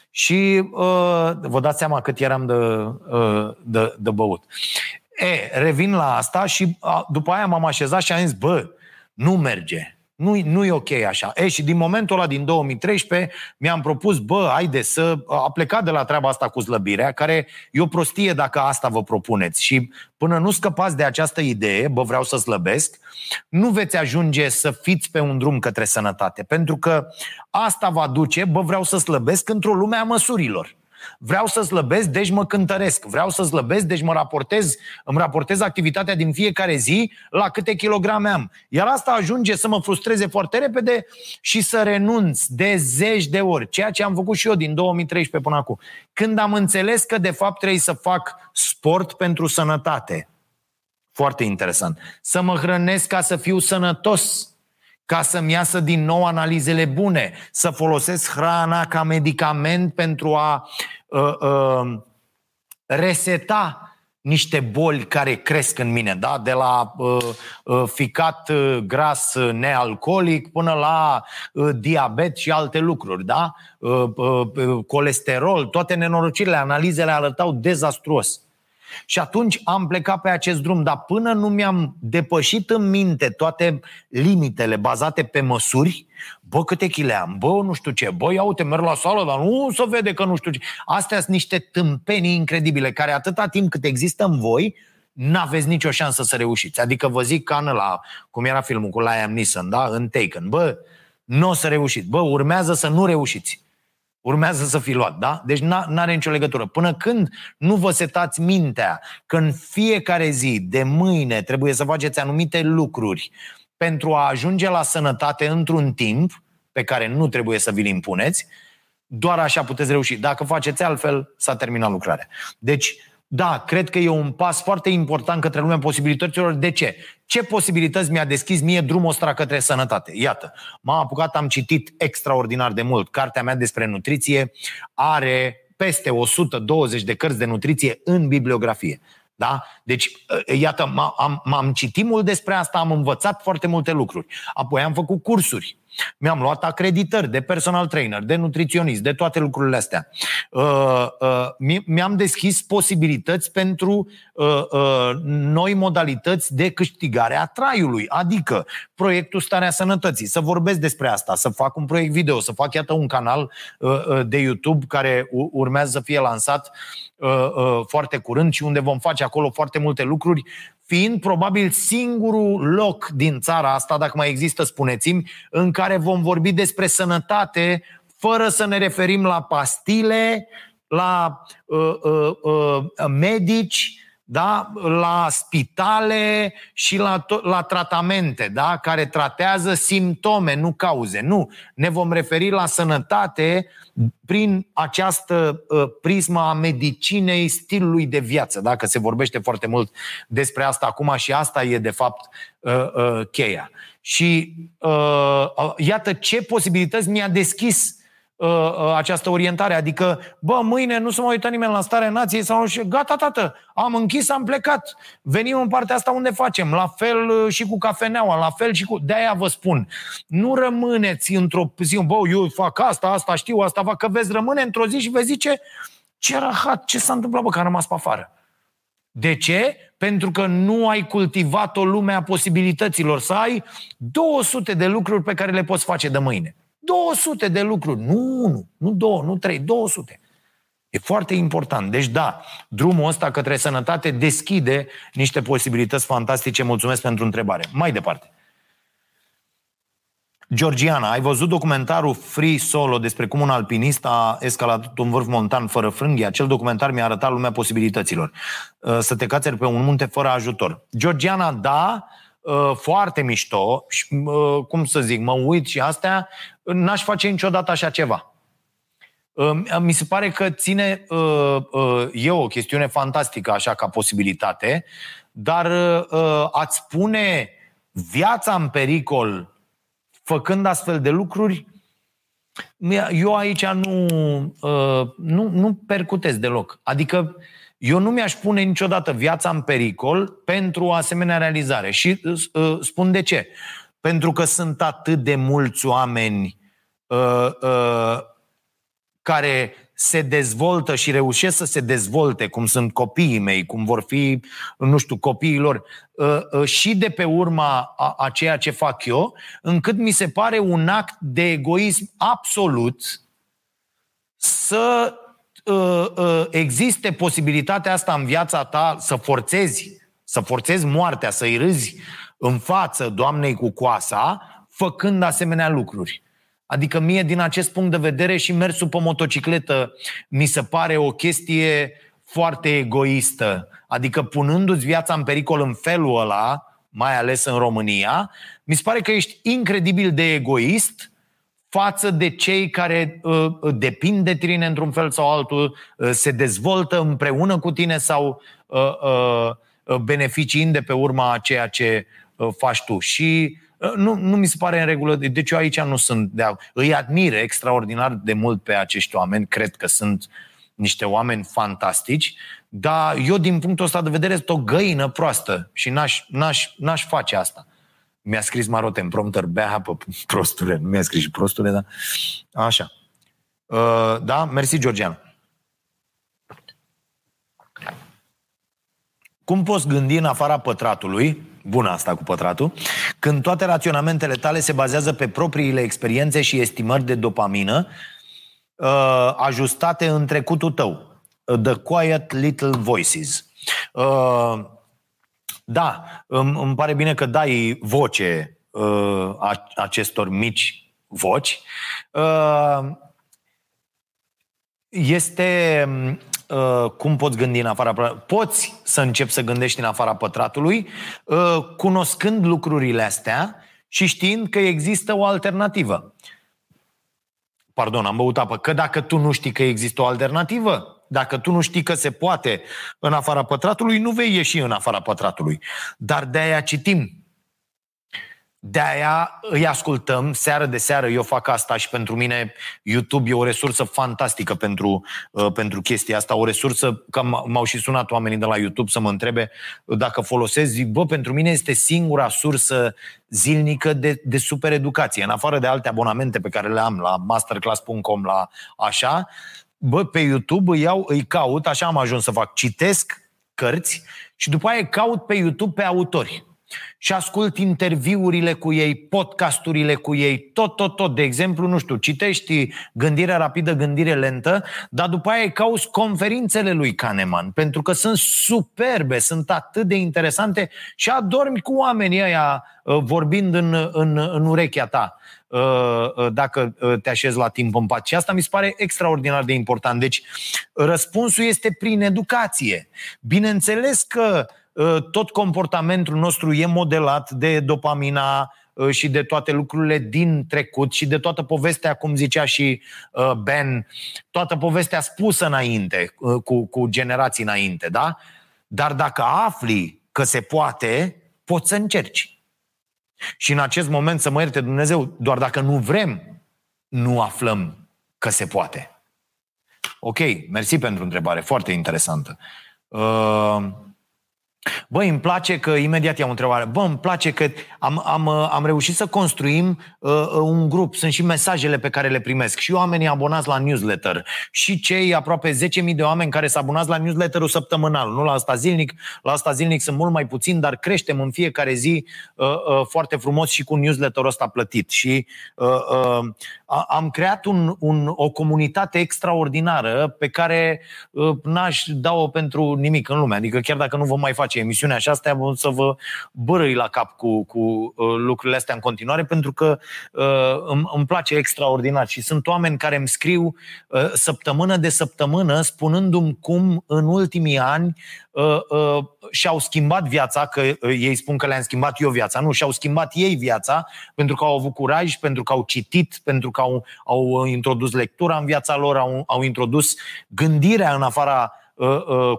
și uh, vă dați seama cât eram de, uh, de, de băut. E, revin la asta și uh, după aia m-am așezat și am zis, bă, nu merge. Nu, nu e ok așa. E, și din momentul ăla, din 2013, mi-am propus, bă, haide să... A plecat de la treaba asta cu slăbirea, care e o prostie dacă asta vă propuneți. Și până nu scăpați de această idee, bă, vreau să slăbesc, nu veți ajunge să fiți pe un drum către sănătate. Pentru că asta va duce, bă, vreau să slăbesc într-o lume a măsurilor. Vreau să slăbesc, deci mă cântăresc. Vreau să slăbesc, deci mă raportez, îmi raportez activitatea din fiecare zi la câte kilograme am. Iar asta ajunge să mă frustreze foarte repede și să renunț de zeci de ori, ceea ce am făcut și eu din 2013 până acum. Când am înțeles că de fapt trebuie să fac sport pentru sănătate. Foarte interesant. Să mă hrănesc ca să fiu sănătos ca să-mi iasă din nou analizele bune, să folosesc hrana ca medicament pentru a uh, uh, reseta niște boli care cresc în mine, da? de la uh, uh, ficat uh, gras nealcoolic până la uh, diabet și alte lucruri, da? Uh, uh, uh, colesterol, toate nenorocirile, analizele arătau dezastruos. Și atunci am plecat pe acest drum, dar până nu mi-am depășit în minte toate limitele bazate pe măsuri, bă, câte chile am, bă, nu știu ce, bă, ia uite, merg la sală, dar nu se vede că nu știu ce. Astea sunt niște tâmpenii incredibile, care atâta timp cât există în voi, n-aveți nicio șansă să reușiți. Adică vă zic ca la, cum era filmul cu Liam Neeson, da, în Taken, bă, nu o să reușiți, bă, urmează să nu reușiți urmează să fi luat, da? Deci nu are nicio legătură. Până când nu vă setați mintea că în fiecare zi, de mâine, trebuie să faceți anumite lucruri pentru a ajunge la sănătate într-un timp pe care nu trebuie să vi-l impuneți, doar așa puteți reuși. Dacă faceți altfel, s-a terminat lucrarea. Deci, da, cred că e un pas foarte important către lumea posibilităților. De ce? Ce posibilități mi-a deschis mie drumul ăsta către sănătate? Iată, m-am apucat, am citit extraordinar de mult. Cartea mea despre nutriție are peste 120 de cărți de nutriție în bibliografie. Da? Deci, iată, m-am, m-am citit mult despre asta, am învățat foarte multe lucruri. Apoi am făcut cursuri. Mi-am luat acreditări de personal trainer, de nutriționist, de toate lucrurile astea. Uh, uh, mi-am deschis posibilități pentru uh, noi modalități de câștigare a traiului, adică proiectul Starea Sănătății, să vorbesc despre asta, să fac un proiect video, să fac, iată, un canal de YouTube care urmează să fie lansat foarte curând și unde vom face acolo foarte multe lucruri fiind probabil singurul loc din țara asta, dacă mai există, spuneți-mi, în care vom vorbi despre sănătate fără să ne referim la pastile, la uh, uh, uh, medici, da? la spitale și la, to- la tratamente, da? care tratează simptome, nu cauze. Nu. Ne vom referi la sănătate prin această uh, prismă a medicinei stilului de viață. Dacă se vorbește foarte mult despre asta acum și asta e de fapt uh, uh, cheia. Și uh, iată ce posibilități mi-a deschis Uh, uh, această orientare. Adică, bă, mâine nu se mai uită nimeni la starea nației sau și gata, tată, am închis, am plecat. Venim în partea asta unde facem. La fel uh, și cu cafeneaua, la fel și cu... De-aia vă spun, nu rămâneți într-o zi, bă, eu fac asta, asta știu, asta fac, că veți rămâne într-o zi și veți zice, ce rahat, ce s-a întâmplat, bă, că am rămas pe afară. De ce? Pentru că nu ai cultivat o lume a posibilităților, să ai 200 de lucruri pe care le poți face de mâine. 200 de lucruri. Nu unu, nu două, nu trei, 200. E foarte important. Deci da, drumul ăsta către sănătate deschide niște posibilități fantastice. Mulțumesc pentru întrebare. Mai departe. Georgiana, ai văzut documentarul Free Solo despre cum un alpinist a escaladat un vârf montan fără frânghie? Acel documentar mi-a arătat lumea posibilităților. Uh, să te cațeri pe un munte fără ajutor. Georgiana, da, uh, foarte mișto și, uh, cum să zic, mă uit și astea, n-aș face niciodată așa ceva. Mi se pare că ține, e o chestiune fantastică așa ca posibilitate, dar ați pune viața în pericol făcând astfel de lucruri, eu aici nu, nu, nu percutez deloc. Adică eu nu mi-aș pune niciodată viața în pericol pentru o asemenea realizare. Și spun de ce. Pentru că sunt atât de mulți oameni uh, uh, care se dezvoltă și reușesc să se dezvolte, cum sunt copiii mei, cum vor fi, nu știu, copiilor, uh, uh, și de pe urma a, a ceea ce fac eu, încât mi se pare un act de egoism absolut să uh, uh, existe posibilitatea asta în viața ta să forțezi, să forțezi moartea, să-i râzi în față doamnei cu coasa, făcând asemenea lucruri. Adică mie, din acest punct de vedere, și mersul pe motocicletă mi se pare o chestie foarte egoistă. Adică punându-ți viața în pericol în felul ăla, mai ales în România, mi se pare că ești incredibil de egoist față de cei care uh, depind de tine într-un fel sau altul, uh, se dezvoltă împreună cu tine sau uh, uh, beneficii de pe urma a ceea ce uh, faci tu. Și Uh, nu, nu mi se pare în regulă. Deci eu aici nu sunt de Îi admir extraordinar de mult pe acești oameni. Cred că sunt niște oameni fantastici, dar eu din punctul ăsta de vedere sunt o găină proastă și n-aș, n-aș, n-aș face asta. Mi-a scris Marote în prompter, bea apă, prostule. Nu mi-a scris și prostule, dar așa. Uh, da? Mersi, Georgian. Cum poți gândi în afara pătratului bună asta cu pătratul, când toate raționamentele tale se bazează pe propriile experiențe și estimări de dopamină uh, ajustate în trecutul tău. Uh, the Quiet Little Voices. Uh, da, îmi, îmi pare bine că dai voce uh, acestor mici voci. Uh, este Uh, cum poți gândi în afara pătratului. Poți să începi să gândești în afara pătratului, uh, cunoscând lucrurile astea și știind că există o alternativă. Pardon, am băut apă. Că dacă tu nu știi că există o alternativă, dacă tu nu știi că se poate în afara pătratului, nu vei ieși în afara pătratului. Dar de-aia citim de-aia îi ascultăm seară de seară. Eu fac asta și pentru mine YouTube e o resursă fantastică pentru, uh, pentru chestia asta. O resursă, că m-au și sunat oamenii de la YouTube să mă întrebe dacă folosesc. Zic, bă, pentru mine este singura sursă zilnică de, de super educație. În afară de alte abonamente pe care le am la masterclass.com, la așa, bă, pe YouTube îi, iau, îi caut, așa am ajuns să fac, citesc cărți și după aia caut pe YouTube pe autori și ascult interviurile cu ei, podcasturile cu ei, tot, tot, tot. De exemplu, nu știu, citești gândire rapidă, gândire lentă, dar după aia cauți conferințele lui Kahneman, pentru că sunt superbe, sunt atât de interesante și adormi cu oamenii ăia uh, vorbind în, în, în urechea ta uh, uh, dacă te așezi la timp în pat. Și asta mi se pare extraordinar de important. Deci, răspunsul este prin educație. Bineînțeles că Ă, tot comportamentul nostru e modelat de dopamina ă, și de toate lucrurile din trecut și de toată povestea, cum zicea și ă, Ben, toată povestea spusă înainte, cu, cu generații înainte, da? Dar dacă afli că se poate, poți să încerci. Și în acest moment, să mă ierte Dumnezeu, doar dacă nu vrem, nu aflăm că se poate. Ok, mersi pentru întrebare, foarte interesantă. Uh, Băi, îmi place că, imediat i-am o întrebare, bă, îmi place că am, am, am reușit să construim uh, un grup, sunt și mesajele pe care le primesc, și oamenii abonați la newsletter, și cei aproape 10.000 de oameni care s-au abonat la newsletterul săptămânal, nu la asta zilnic, la asta zilnic sunt mult mai puțin, dar creștem în fiecare zi uh, uh, foarte frumos și cu newsletterul ăsta plătit. Și uh, uh, am creat un, un, o comunitate extraordinară pe care uh, n-aș da-o pentru nimic în lume, adică chiar dacă nu vom mai face face emisiunea și astea, să vă bărăi la cap cu, cu uh, lucrurile astea în continuare, pentru că uh, îmi, îmi place extraordinar și sunt oameni care îmi scriu uh, săptămână de săptămână spunându-mi cum în ultimii ani uh, uh, și-au schimbat viața, că uh, ei spun că le-am schimbat eu viața, nu, și-au schimbat ei viața pentru că au avut curaj, pentru că au citit, pentru că au, au introdus lectura în viața lor, au, au introdus gândirea în afara uh, uh,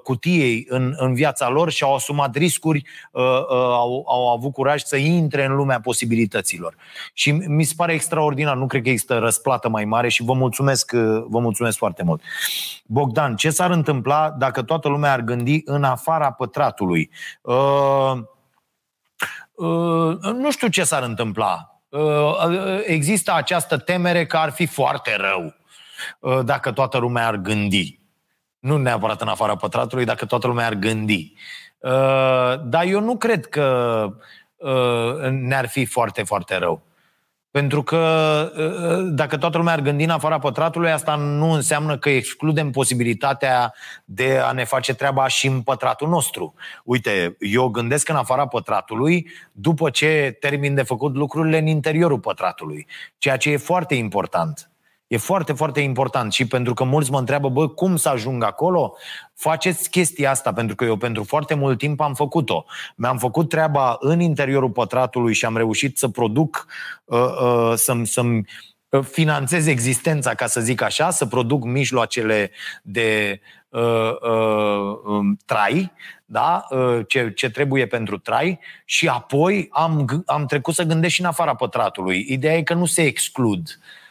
cutiei în, în viața lor și au asumat riscuri, uh, uh, au, au avut curaj să intre în lumea posibilităților. Și mi se pare extraordinar, nu cred că există răsplată mai mare și vă mulțumesc, uh, vă mulțumesc foarte mult. Bogdan, ce s-ar întâmpla dacă toată lumea ar gândi în afara pătratului? Uh, uh, nu știu ce s-ar întâmpla. Uh, există această temere că ar fi foarte rău uh, dacă toată lumea ar gândi. Nu neapărat în afara pătratului, dacă toată lumea ar gândi. Uh, dar eu nu cred că ne-ar fi foarte, foarte rău. Pentru că dacă toată lumea ar gândi în afara pătratului, asta nu înseamnă că excludem posibilitatea de a ne face treaba și în pătratul nostru. Uite, eu gândesc în afara pătratului după ce termin de făcut lucrurile în interiorul pătratului, ceea ce e foarte important. E foarte, foarte important și pentru că mulți mă întreabă, bă, cum să ajung acolo? Faceți chestia asta, pentru că eu pentru foarte mult timp am făcut-o. Mi-am făcut treaba în interiorul pătratului și am reușit să produc, uh, uh, să-mi, să-mi uh, finanțez existența, ca să zic așa, să produc mijloacele de uh, uh, um, trai, da? Uh, ce, ce trebuie pentru trai și apoi am, am trecut să gândesc și în afara pătratului. Ideea e că nu se exclud. Uh, Uh, uh,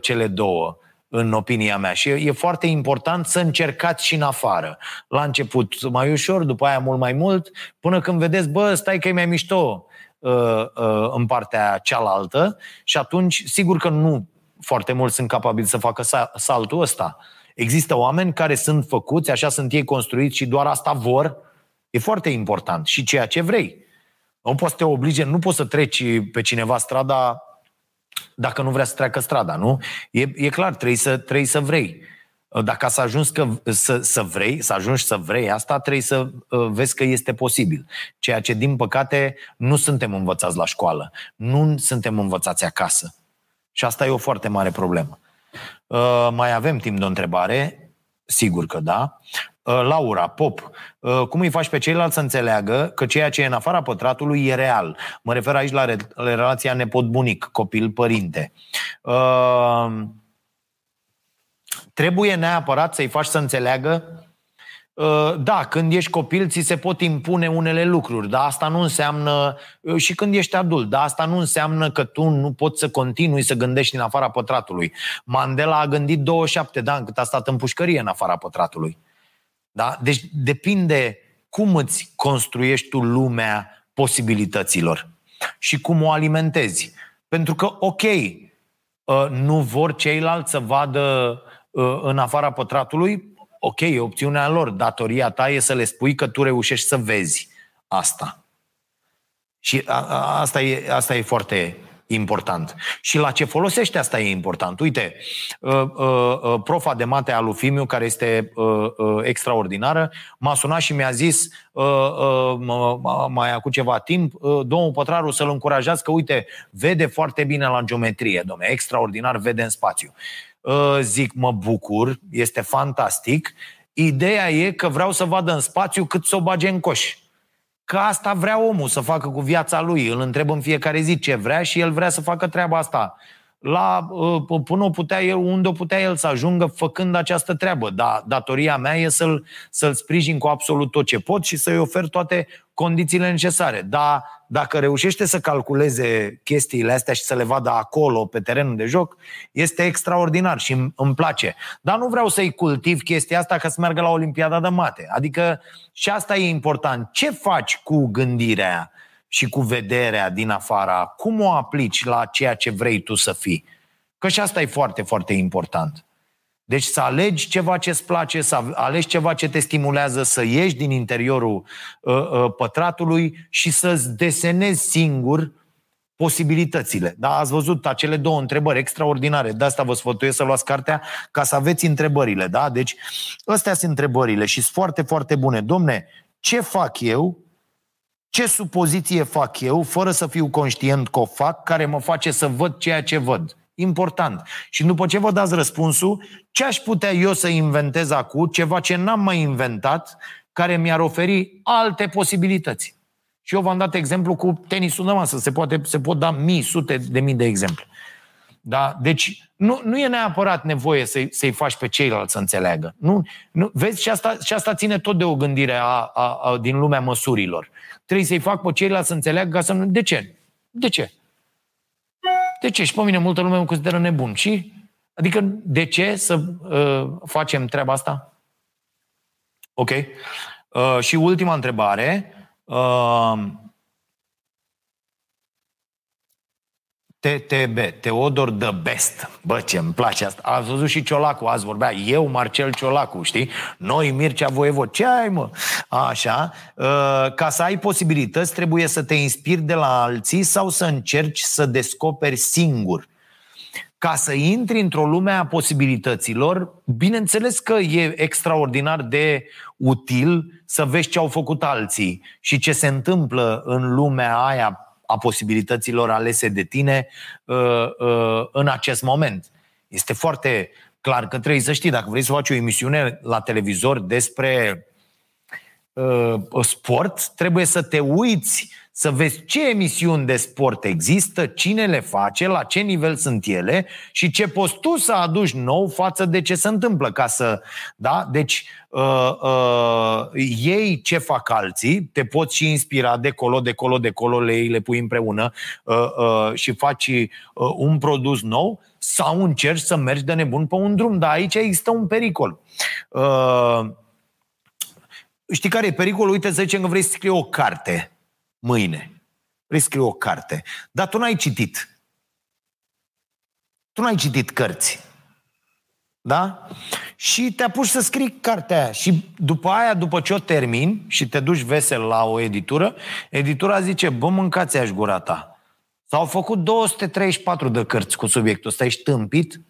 cele două, în opinia mea. Și e foarte important să încercați și în afară. La început mai ușor, după aia mult mai mult, până când vedeți, bă, stai că e mai mișto uh, în partea cealaltă și atunci, sigur că nu foarte mulți sunt capabili să facă saltul ăsta. Există oameni care sunt făcuți, așa sunt ei construiți și doar asta vor. E foarte important. Și ceea ce vrei. Nu poți să te oblige, nu poți să treci pe cineva strada dacă nu vrea să treacă strada, nu? E, e clar, trebuie să, trebuie să vrei. Dacă să ajungi că, să, să vrei, să ajungi să vrei asta, trebuie să uh, vezi că este posibil. Ceea ce, din păcate, nu suntem învățați la școală. Nu suntem învățați acasă. Și asta e o foarte mare problemă. Uh, mai avem timp de o întrebare. Sigur că da. Uh, Laura, Pop, uh, cum îi faci pe ceilalți să înțeleagă că ceea ce e în afara pătratului e real? Mă refer aici la, relația nepot-bunic, copil-părinte. Uh, trebuie neapărat să-i faci să înțeleagă da, când ești copil, ți se pot impune unele lucruri, dar asta nu înseamnă, și când ești adult, dar asta nu înseamnă că tu nu poți să continui să gândești în afara pătratului. Mandela a gândit 27 de ani cât a stat în pușcărie în afara pătratului. Da? Deci depinde cum îți construiești tu lumea posibilităților și cum o alimentezi. Pentru că, ok, uh, nu vor ceilalți să vadă uh, în afara pătratului, ok, e opțiunea lor. Datoria ta e să le spui că tu reușești să vezi asta. Și asta e, asta e foarte important. Și la ce folosește asta e important. Uite, uh, uh, uh, profa de mate a lui Fimiu, care este extraordinară, m-a sunat și mi-a zis mai acum ceva timp, domnul Pătraru să-l încurajați că, uite, vede foarte bine la geometrie, domne, extraordinar vede în spațiu. Zic, mă bucur, este fantastic. Ideea e că vreau să vadă în spațiu cât să o bage în coș. Că asta vrea omul să facă cu viața lui. Îl întreb în fiecare zi ce vrea și el vrea să facă treaba asta. La, uh, până o putea el, unde o putea el să ajungă făcând această treabă. Dar datoria mea e să-l, să-l sprijin cu absolut tot ce pot și să-i ofer toate condițiile necesare. Dar dacă reușește să calculeze chestiile astea și să le vadă acolo, pe terenul de joc, este extraordinar și îmi place. Dar nu vreau să-i cultiv chestia asta ca să meargă la Olimpiada de Mate. Adică și asta e important. Ce faci cu gândirea și cu vederea din afara? Cum o aplici la ceea ce vrei tu să fii? Că și asta e foarte, foarte important. Deci să alegi ceva ce îți place, să alegi ceva ce te stimulează, să ieși din interiorul uh, uh, pătratului și să-ți desenezi singur posibilitățile. Da, ați văzut acele două întrebări extraordinare. De asta vă sfătuiesc să luați cartea ca să aveți întrebările. Da? Deci, astea sunt întrebările și sunt foarte, foarte bune. Domne, ce fac eu, ce supoziție fac eu, fără să fiu conștient că o fac, care mă face să văd ceea ce văd. Important. Și după ce vă dați răspunsul, ce aș putea eu să inventez acum, ceva ce n-am mai inventat, care mi-ar oferi alte posibilități. Și eu v-am dat exemplu cu tenisul de masă. Se, poate, se pot da mii, sute de mii de exemple. Da? Deci nu, nu e neapărat nevoie să-i, să-i faci pe ceilalți să înțeleagă. Nu, nu, vezi, și asta, și asta ține tot de o gândire a, a, a, din lumea măsurilor. Trebuie să-i fac pe ceilalți să înțeleagă ca să nu... De ce? De ce? De ce? Și pe mine multă lume mă consideră nebun. Și? Adică de ce să uh, facem treaba asta? Ok. Uh, și ultima întrebare. Uh, TTB, Teodor the Best. Bă, ce îmi place asta. Ați văzut și Ciolacu, azi vorbea. Eu, Marcel Ciolacu, știi? Noi, Mircea Voievod. Ce ai, mă? Așa. Uh, ca să ai posibilități, trebuie să te inspiri de la alții sau să încerci să descoperi singur. Ca să intri într-o lume a posibilităților, bineînțeles că e extraordinar de util să vezi ce au făcut alții și ce se întâmplă în lumea aia a posibilităților alese de tine uh, uh, în acest moment. Este foarte clar că trebuie să știi, dacă vrei să faci o emisiune la televizor despre uh, sport, trebuie să te uiți să vezi ce emisiuni de sport există, cine le face, la ce nivel sunt ele și ce poți tu să aduci nou față de ce se întâmplă. Ca să, da? Deci, uh, uh, ei ce fac alții, te poți și inspira de colo, de colo, de colo, le, le pui împreună uh, uh, și faci uh, un produs nou sau încerci să mergi de nebun pe un drum. Dar aici există un pericol. Uh, știi care e pericolul? Uite, să zicem că vrei să scrii o carte mâine. Vrei să scrii o carte. Dar tu n-ai citit. Tu n-ai citit cărți. Da? Și te apuci să scrii cartea aia. Și după aia, după ce o termin și te duci vesel la o editură, editura zice, bă, mâncați aș gura ta. S-au făcut 234 de cărți cu subiectul ăsta, ești tâmpit?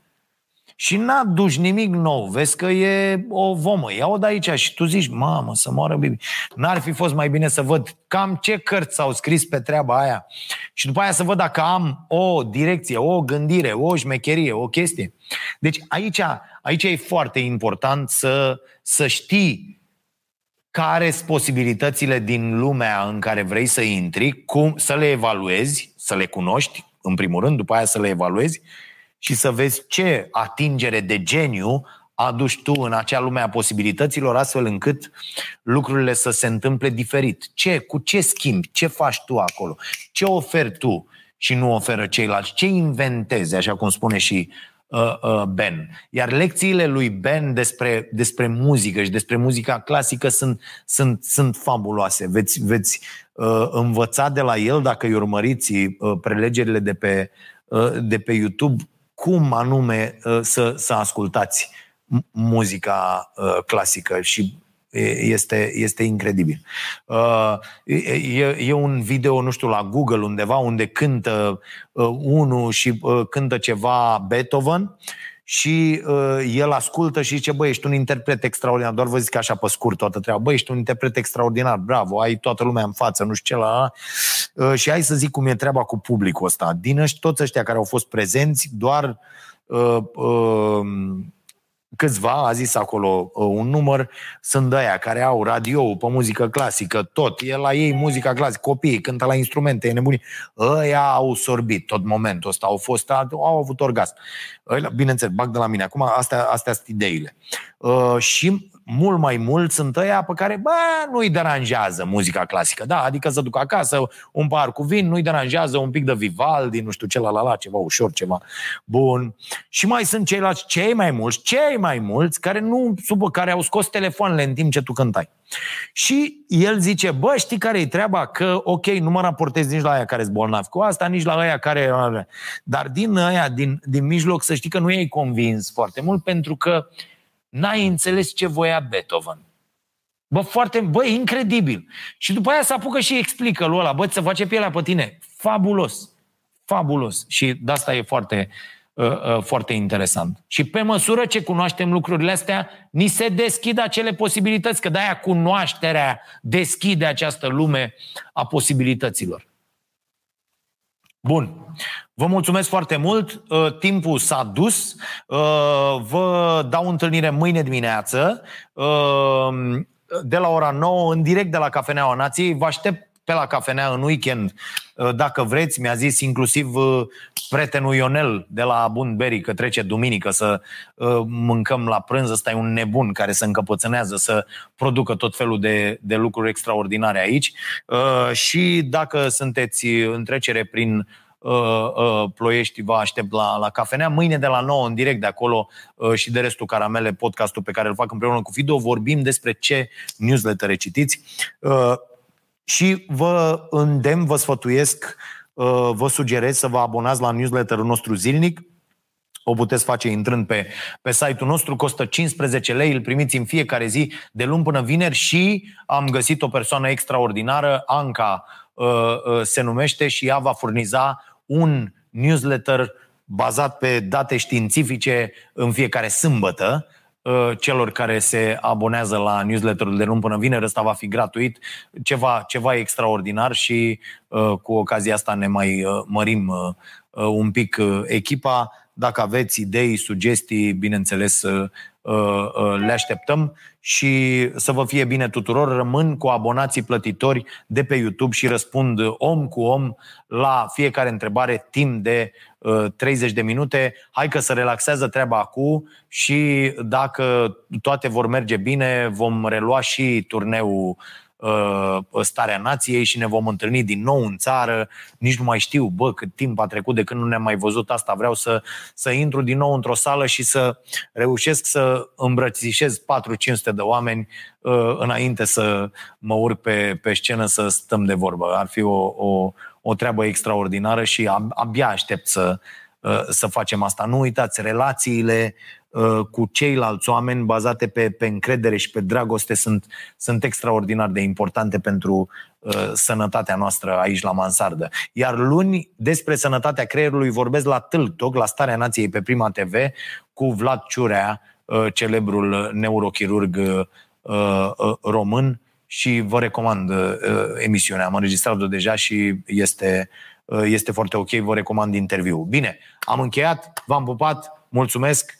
Și n-a dus nimic nou. Vezi că e o vomă. Ia-o de aici și tu zici, mamă, să moară Bibi. N-ar fi fost mai bine să văd cam ce cărți s-au scris pe treaba aia și după aia să văd dacă am o direcție, o gândire, o șmecherie, o chestie. Deci aici, aici e foarte important să, să știi care sunt posibilitățile din lumea în care vrei să intri, cum să le evaluezi, să le cunoști, în primul rând, după aia să le evaluezi și să vezi ce atingere de geniu aduci tu în acea lume a posibilităților, astfel încât lucrurile să se întâmple diferit. Ce, cu ce schimbi? Ce faci tu acolo? Ce oferi tu și nu oferă ceilalți? Ce inventezi, așa cum spune și uh, uh, Ben? Iar lecțiile lui Ben despre, despre muzică și despre muzica clasică sunt, sunt, sunt fabuloase. Veți, veți uh, învăța de la el, dacă îi urmăriți uh, prelegerile de pe, uh, de pe YouTube, cum anume uh, să, să ascultați muzica uh, clasică și este, este incredibil. Uh, e, e un video, nu știu, la Google undeva unde cântă unul și cântă ceva Beethoven și uh, el ascultă și zice, băi, ești un interpret extraordinar, doar vă zic așa pe scurt toată treaba, băi, ești un interpret extraordinar, bravo, ai toată lumea în față, nu știu ce la... Uh, și hai să zic cum e treaba cu publicul ăsta. Din ăștia, toți ăștia care au fost prezenți, doar uh, uh, câțiva, a zis acolo uh, un număr, sunt de aia care au radio pe muzică clasică, tot. E la ei muzica clasică, copiii cântă la instrumente, e nebunii. Ăia au sorbit tot momentul ăsta, au fost, au avut orgasm. Bineînțeles, bag de la mine. Acum, astea, astea sunt ideile. Uh, și mult mai mult sunt ăia pe care, bă, nu-i deranjează muzica clasică. Da, adică să duc acasă un par cu vin, nu-i deranjează un pic de Vivaldi, nu știu ce la la la, ceva ușor, ceva bun. Și mai sunt ceilalți, cei mai mulți, cei mai mulți, care nu, sub care au scos telefoanele în timp ce tu cântai. Și el zice, bă, știi care e treaba? Că, ok, nu mă raportez nici la aia care sunt bolnavi cu asta, nici la aia care... Dar din aia, din, din mijloc, să știi că nu i-ai convins foarte mult, pentru că uh, N-ai înțeles ce voia Beethoven. Bă, foarte, bă, incredibil. Și după aia se apucă și explică lui ăla, bă, să face pielea pe tine. Fabulos. Fabulos. Și de asta e foarte, foarte interesant. Și pe măsură ce cunoaștem lucrurile astea, ni se deschid acele posibilități, că de-aia cunoașterea deschide această lume a posibilităților. Bun. Vă mulțumesc foarte mult. Uh, timpul s-a dus. Uh, vă dau întâlnire mâine dimineață uh, de la ora 9 în direct de la Cafeneaua Nației. Vă aștept pe la cafenea în weekend, dacă vreți, mi-a zis inclusiv prietenul Ionel de la Bunberry că trece duminică să mâncăm la prânz, ăsta e un nebun care se încăpățânează să producă tot felul de, de lucruri extraordinare aici și dacă sunteți în trecere prin Uh, uh, Ploiești vă aștept la, la cafenea. Mâine de la 9 în direct de acolo uh, și de restul Caramele, podcastul pe care îl fac împreună cu Fido, vorbim despre ce newsletter citiți. Și vă îndemn, vă sfătuiesc, vă sugerez să vă abonați la newsletterul nostru zilnic. O puteți face intrând pe, pe site-ul nostru, costă 15 lei, îl primiți în fiecare zi, de luni până vineri și am găsit o persoană extraordinară, Anca se numește și ea va furniza un newsletter bazat pe date științifice în fiecare sâmbătă uh, celor care se abonează la newsletterul de luni până vineri. Ăsta va fi gratuit, ceva, ceva extraordinar și uh, cu ocazia asta ne mai uh, mărim un pic echipa. Dacă aveți idei, sugestii, bineînțeles, le așteptăm și să vă fie bine tuturor. Rămân cu abonații plătitori de pe YouTube și răspund om cu om la fiecare întrebare timp de 30 de minute. Hai că să relaxează treaba acum și dacă toate vor merge bine, vom relua și turneul Uh, starea nației și ne vom întâlni din nou în țară. Nici nu mai știu, bă, cât timp a trecut de când nu ne-am mai văzut asta. Vreau să, să intru din nou într-o sală și să reușesc să îmbrățișez 4-500 de oameni uh, înainte să mă urc pe, pe scenă să stăm de vorbă. Ar fi o, o, o treabă extraordinară și abia aștept să, uh, să facem asta. Nu uitați, relațiile Uh, cu ceilalți oameni bazate pe, pe încredere și pe dragoste sunt, sunt extraordinar de importante pentru uh, sănătatea noastră aici la mansardă. Iar luni, despre sănătatea creierului, vorbesc la Tâltoc, la Starea Nației pe Prima TV, cu Vlad Ciurea, uh, celebrul neurochirurg uh, uh, român și vă recomand uh, emisiunea. Am înregistrat-o deja și este, uh, este foarte ok, vă recomand interviul. Bine, am încheiat, v-am pupat, mulțumesc,